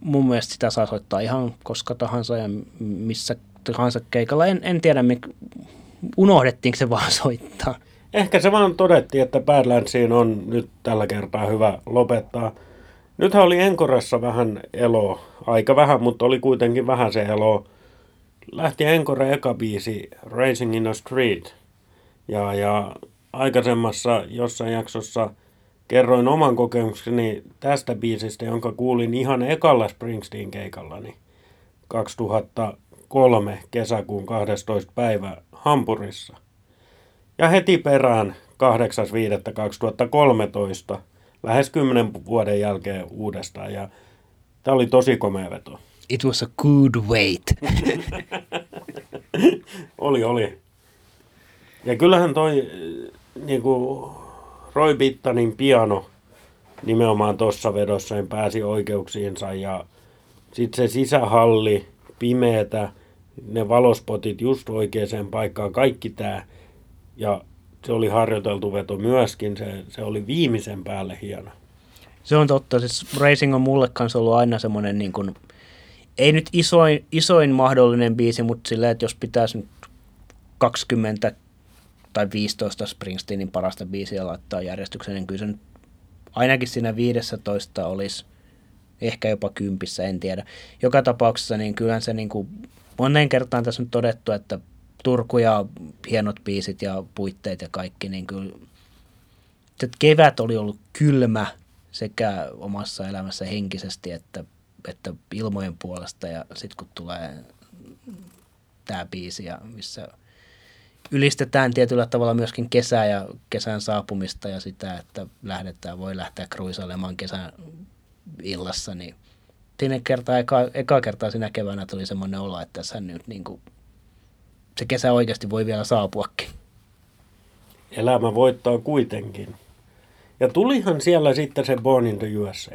[SPEAKER 3] mun mielestä sitä saa soittaa ihan koska tahansa ja missä tahansa keikalla. En, en tiedä, mik, unohdettiinko se vaan soittaa.
[SPEAKER 2] Ehkä se vaan todettiin, että Badlandsiin on nyt tällä kertaa hyvä lopettaa. Nythän oli Enkoressa vähän elo, aika vähän, mutta oli kuitenkin vähän se elo. Lähti Enkore eka biisi Racing in the Street. Ja, ja aikaisemmassa jossain jaksossa kerroin oman kokemukseni tästä biisistä, jonka kuulin ihan ekalla Springsteen keikallani 2003 kesäkuun 12. päivä Hampurissa. Ja heti perään 8.5.2013, lähes 10 vuoden jälkeen uudestaan. Ja tämä oli tosi komea veto.
[SPEAKER 3] It was a good wait. [LAUGHS]
[SPEAKER 2] oli, oli. Ja kyllähän toi niin kuin Roy Bittanin piano nimenomaan tuossa vedossa niin pääsi oikeuksiinsa ja sitten se sisähalli, pimeätä, ne valospotit just oikeaan paikkaan, kaikki tämä. Ja se oli harjoiteltu veto myöskin, se, se oli viimeisen päälle hieno.
[SPEAKER 3] Se on totta, siis Racing on mulle kanssa ollut aina semmoinen niin kuin, ei nyt isoin, isoin mahdollinen biisi, mutta silleen, että jos pitäisi nyt 20 tai 15 Springsteenin parasta biisiä laittaa järjestykseen, niin kyllä se nyt ainakin siinä 15 olisi ehkä jopa kympissä, en tiedä. Joka tapauksessa niin kyllähän se niin kuin, monen kertaan tässä on todettu, että Turku ja hienot biisit ja puitteet ja kaikki, niin kyllä se kevät oli ollut kylmä sekä omassa elämässä henkisesti että, että ilmojen puolesta ja sitten kun tulee tämä biisi, ja missä ylistetään tietyllä tavalla myöskin kesää ja kesän saapumista ja sitä, että lähdetään, voi lähteä kruisailemaan kesän illassa, niin siinä kertaa, eka, eka kertaa siinä keväänä tuli semmoinen olo, että tässä nyt niin kuin, se kesä oikeasti voi vielä saapuakin.
[SPEAKER 2] Elämä voittaa kuitenkin. Ja tulihan siellä sitten se Born in the USA,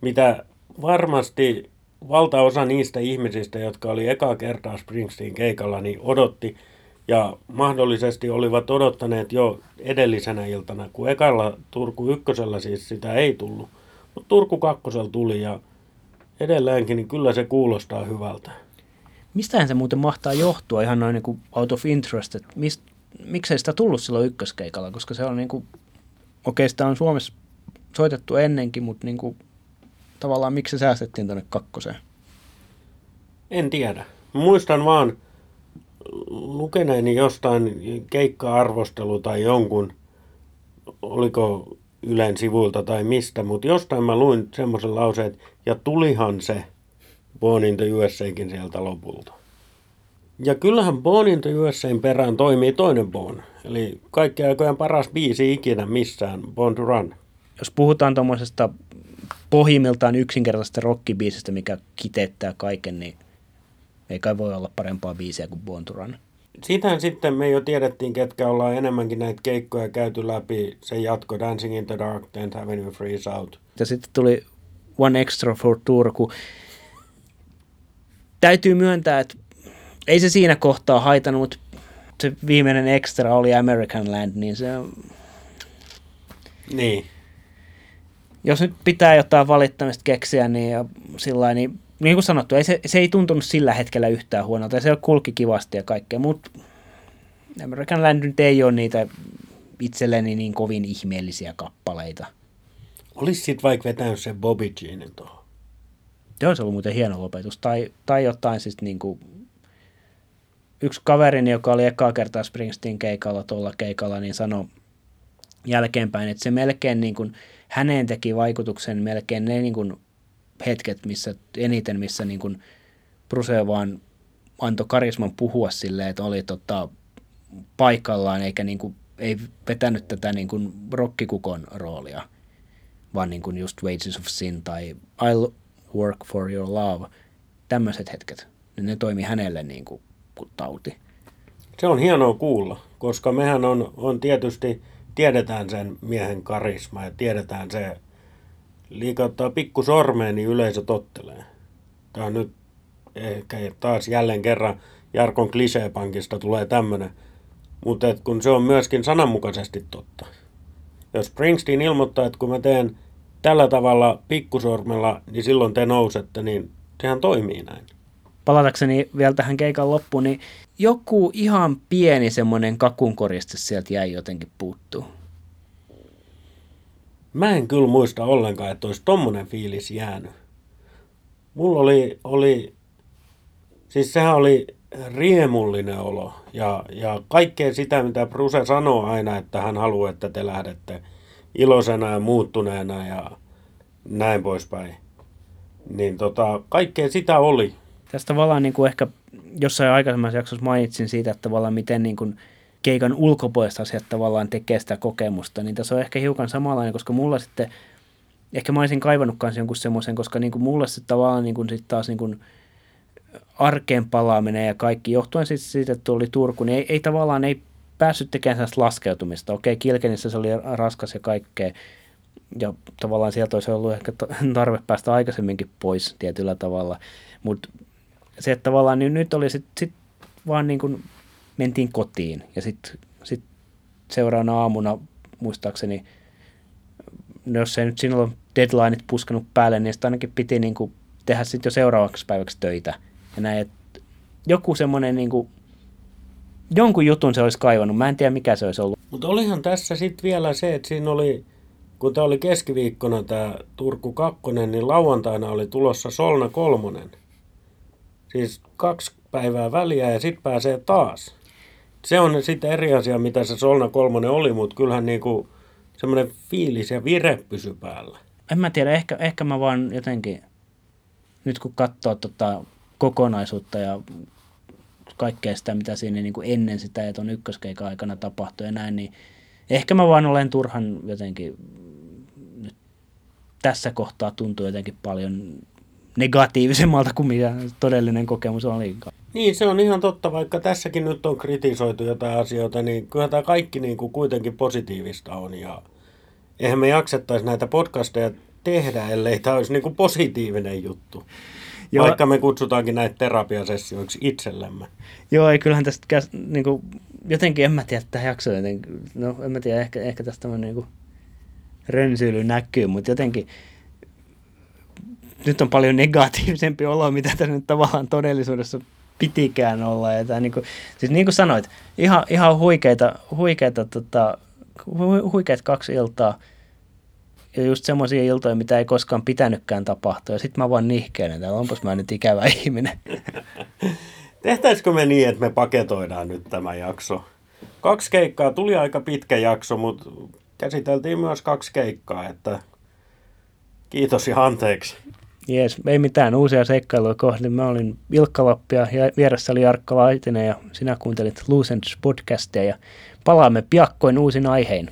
[SPEAKER 2] mitä varmasti valtaosa niistä ihmisistä, jotka oli eka kertaa Springsteen keikalla, niin odotti ja mahdollisesti olivat odottaneet jo edellisenä iltana, kun ekalla Turku ykkösellä siis sitä ei tullut. Mutta Turku kakkosella tuli ja edelleenkin, niin kyllä se kuulostaa hyvältä.
[SPEAKER 3] Mistähän se muuten mahtaa johtua ihan noin niin kuin out of interest, että mist, miksei sitä tullut silloin ykköskeikalla, koska se on niin kuin, okei sitä on Suomessa soitettu ennenkin, mutta niin kuin, tavallaan miksi se säästettiin tuonne kakkoseen?
[SPEAKER 2] En tiedä. Muistan vaan lukeneeni jostain keikka-arvostelu tai jonkun, oliko Ylen sivuilta tai mistä, mutta jostain mä luin semmoisen lauseen, että ja tulihan se Born in the sieltä lopulta. Ja kyllähän Born in the perään toimii toinen Born, eli kaikki aikojen paras biisi ikinä missään, Born to Run.
[SPEAKER 3] Jos puhutaan tuommoisesta pohjimmiltaan yksinkertaisesta rockibiisistä, mikä kiteyttää kaiken, niin ei kai voi olla parempaa biisiä kuin Born to Run.
[SPEAKER 2] Siitähän sitten me jo tiedettiin, ketkä ollaan enemmänkin näitä keikkoja käyty läpi. Se jatko Dancing in the Dark, 10th Avenue Freeze Out.
[SPEAKER 3] Ja sitten tuli One Extra for Turku. Täytyy myöntää, että ei se siinä kohtaa haitanut, mutta se viimeinen extra oli American Land, niin se on...
[SPEAKER 2] Niin.
[SPEAKER 3] Jos nyt pitää jotain valittamista keksiä, niin, ja sillä niin niin kuin sanottu, ei se, se ei tuntunut sillä hetkellä yhtään huonolta. Se kulki kivasti ja kaikkea, mutta American Land nyt ei ole niitä itselleni niin kovin ihmeellisiä kappaleita.
[SPEAKER 2] Olisi sitten vaikka vetänyt sen Bobby Jeanin tuohon.
[SPEAKER 3] Se olisi ollut muuten hieno lopetus. Tai, tai jotain siis niin kuin, yksi kaverini, joka oli ekaa kertaa Springsteen keikalla tuolla keikalla, niin sanoi jälkeenpäin, että se melkein niin kuin, häneen teki vaikutuksen melkein ne niin kuin, hetket, missä eniten, missä niin kuin Bruse vaan antoi karisman puhua silleen, että oli tota, paikallaan eikä niin kuin, ei vetänyt tätä niin kuin rokkikukon roolia, vaan niin kuin just Wages of Sin tai I'll Work for Your Love, tämmöiset hetket, niin ne toimi hänelle niin kuin, kuin tauti.
[SPEAKER 2] Se on hienoa kuulla, koska mehän on, on tietysti, tiedetään sen miehen karisma ja tiedetään se liikauttaa pikku sormeen, niin yleisö tottelee. Tämä on nyt ehkä taas jälleen kerran Jarkon kliseepankista tulee tämmöinen. Mutta kun se on myöskin sananmukaisesti totta. Jos Springsteen ilmoittaa, että kun mä teen tällä tavalla pikkusormella, niin silloin te nousette, niin sehän toimii näin.
[SPEAKER 3] Palatakseni vielä tähän keikan loppuun, niin joku ihan pieni semmoinen kakunkoriste sieltä jäi jotenkin puuttuu.
[SPEAKER 2] Mä en kyllä muista ollenkaan, että olisi tommonen fiilis jäänyt. Mulla oli, oli siis sehän oli riemullinen olo ja, ja kaikkea sitä, mitä Bruse sanoo aina, että hän haluaa, että te lähdette iloisena ja muuttuneena ja näin poispäin. Niin tota, kaikkea sitä oli.
[SPEAKER 3] Tästä tavallaan niin kuin ehkä jossain aikaisemmassa jaksossa mainitsin siitä, että tavallaan miten niin kuin keikan ulkopuolista asiat tavallaan tekee sitä kokemusta, niin tässä on ehkä hiukan samanlainen, koska mulla sitten, ehkä mä olisin kaivannut kanssa jonkun semmoisen, koska niin kuin mulla sitten tavallaan niin kuin sit taas niin kuin arkeen palaaminen ja kaikki, johtuen sitten siitä, että oli Turku, niin ei, ei tavallaan ei päässyt tekemään sellaista laskeutumista. Okei, Kilkenissä se oli raskas ja kaikkea, ja tavallaan sieltä olisi ollut ehkä [LAUGHS] tarve päästä aikaisemminkin pois tietyllä tavalla, mutta se, että tavallaan niin nyt oli sitten sit vaan niin kuin mentiin kotiin ja sitten sit seuraavana aamuna muistaakseni, no jos ei nyt sinulla ole deadlineit puskenut päälle, niin sitten ainakin piti niin kuin tehdä sitten jo seuraavaksi päiväksi töitä. Ja näin, että joku semmoinen niin jonkun jutun se olisi kaivannut. Mä en tiedä, mikä se olisi ollut.
[SPEAKER 2] Mutta olihan tässä sitten vielä se, että siinä oli, kun tämä oli keskiviikkona tämä Turku 2, niin lauantaina oli tulossa Solna kolmonen. Siis kaksi päivää väliä ja sitten pääsee taas. Se on sitten eri asia, mitä se Solna kolmonen oli, mutta kyllähän niinku semmoinen fiilis ja vire pysy päällä.
[SPEAKER 3] En mä tiedä, ehkä, ehkä mä vaan jotenkin, nyt kun katsoo tota kokonaisuutta ja kaikkea sitä, mitä siinä niin kuin ennen sitä ja tuon ykköskeikan aikana tapahtui ja näin, niin ehkä mä vaan olen turhan jotenkin nyt tässä kohtaa tuntuu jotenkin paljon negatiivisemmalta kuin mitä todellinen kokemus oli.
[SPEAKER 2] Niin, se on ihan totta, vaikka tässäkin nyt on kritisoitu jotain asioita, niin kyllä tämä kaikki niin kuin kuitenkin positiivista on. Ja eihän me jaksettaisi näitä podcasteja tehdä, ellei tämä olisi niin kuin positiivinen juttu. Joo. Vaikka me kutsutaankin näitä terapiasessioiksi itsellemme.
[SPEAKER 3] Joo, ei kyllähän tästä käs, niin kuin, jotenkin en mä tiedä, että tämä jakso jotenkin, no en mä tiedä, ehkä, ehkä tästä tämmöinen niin rönsyily näkyy, mutta jotenkin nyt on paljon negatiivisempi olo, mitä tässä nyt tavallaan todellisuudessa pitikään olla. Ja tämä, niin kuin, siis niin kuin sanoit, ihan, ihan huikeita, huikeita, tota, hu, huikeat kaksi iltaa. Ja just semmoisia iltoja, mitä ei koskaan pitänytkään tapahtua. Ja sitten mä vaan nihkeen, että onpas mä nyt ikävä ihminen. [LAUGHS]
[SPEAKER 2] Tehtäisikö me niin, että me paketoidaan nyt tämä jakso? Kaksi keikkaa, tuli aika pitkä jakso, mutta käsiteltiin myös kaksi keikkaa, että kiitos ja anteeksi.
[SPEAKER 3] Jees, ei mitään uusia seikkailuja kohti. Mä olin Ilkka Lappia ja vieressä oli Jarkka Laitinen ja sinä kuuntelit Lucents podcastia ja palaamme piakkoin uusin aiheen.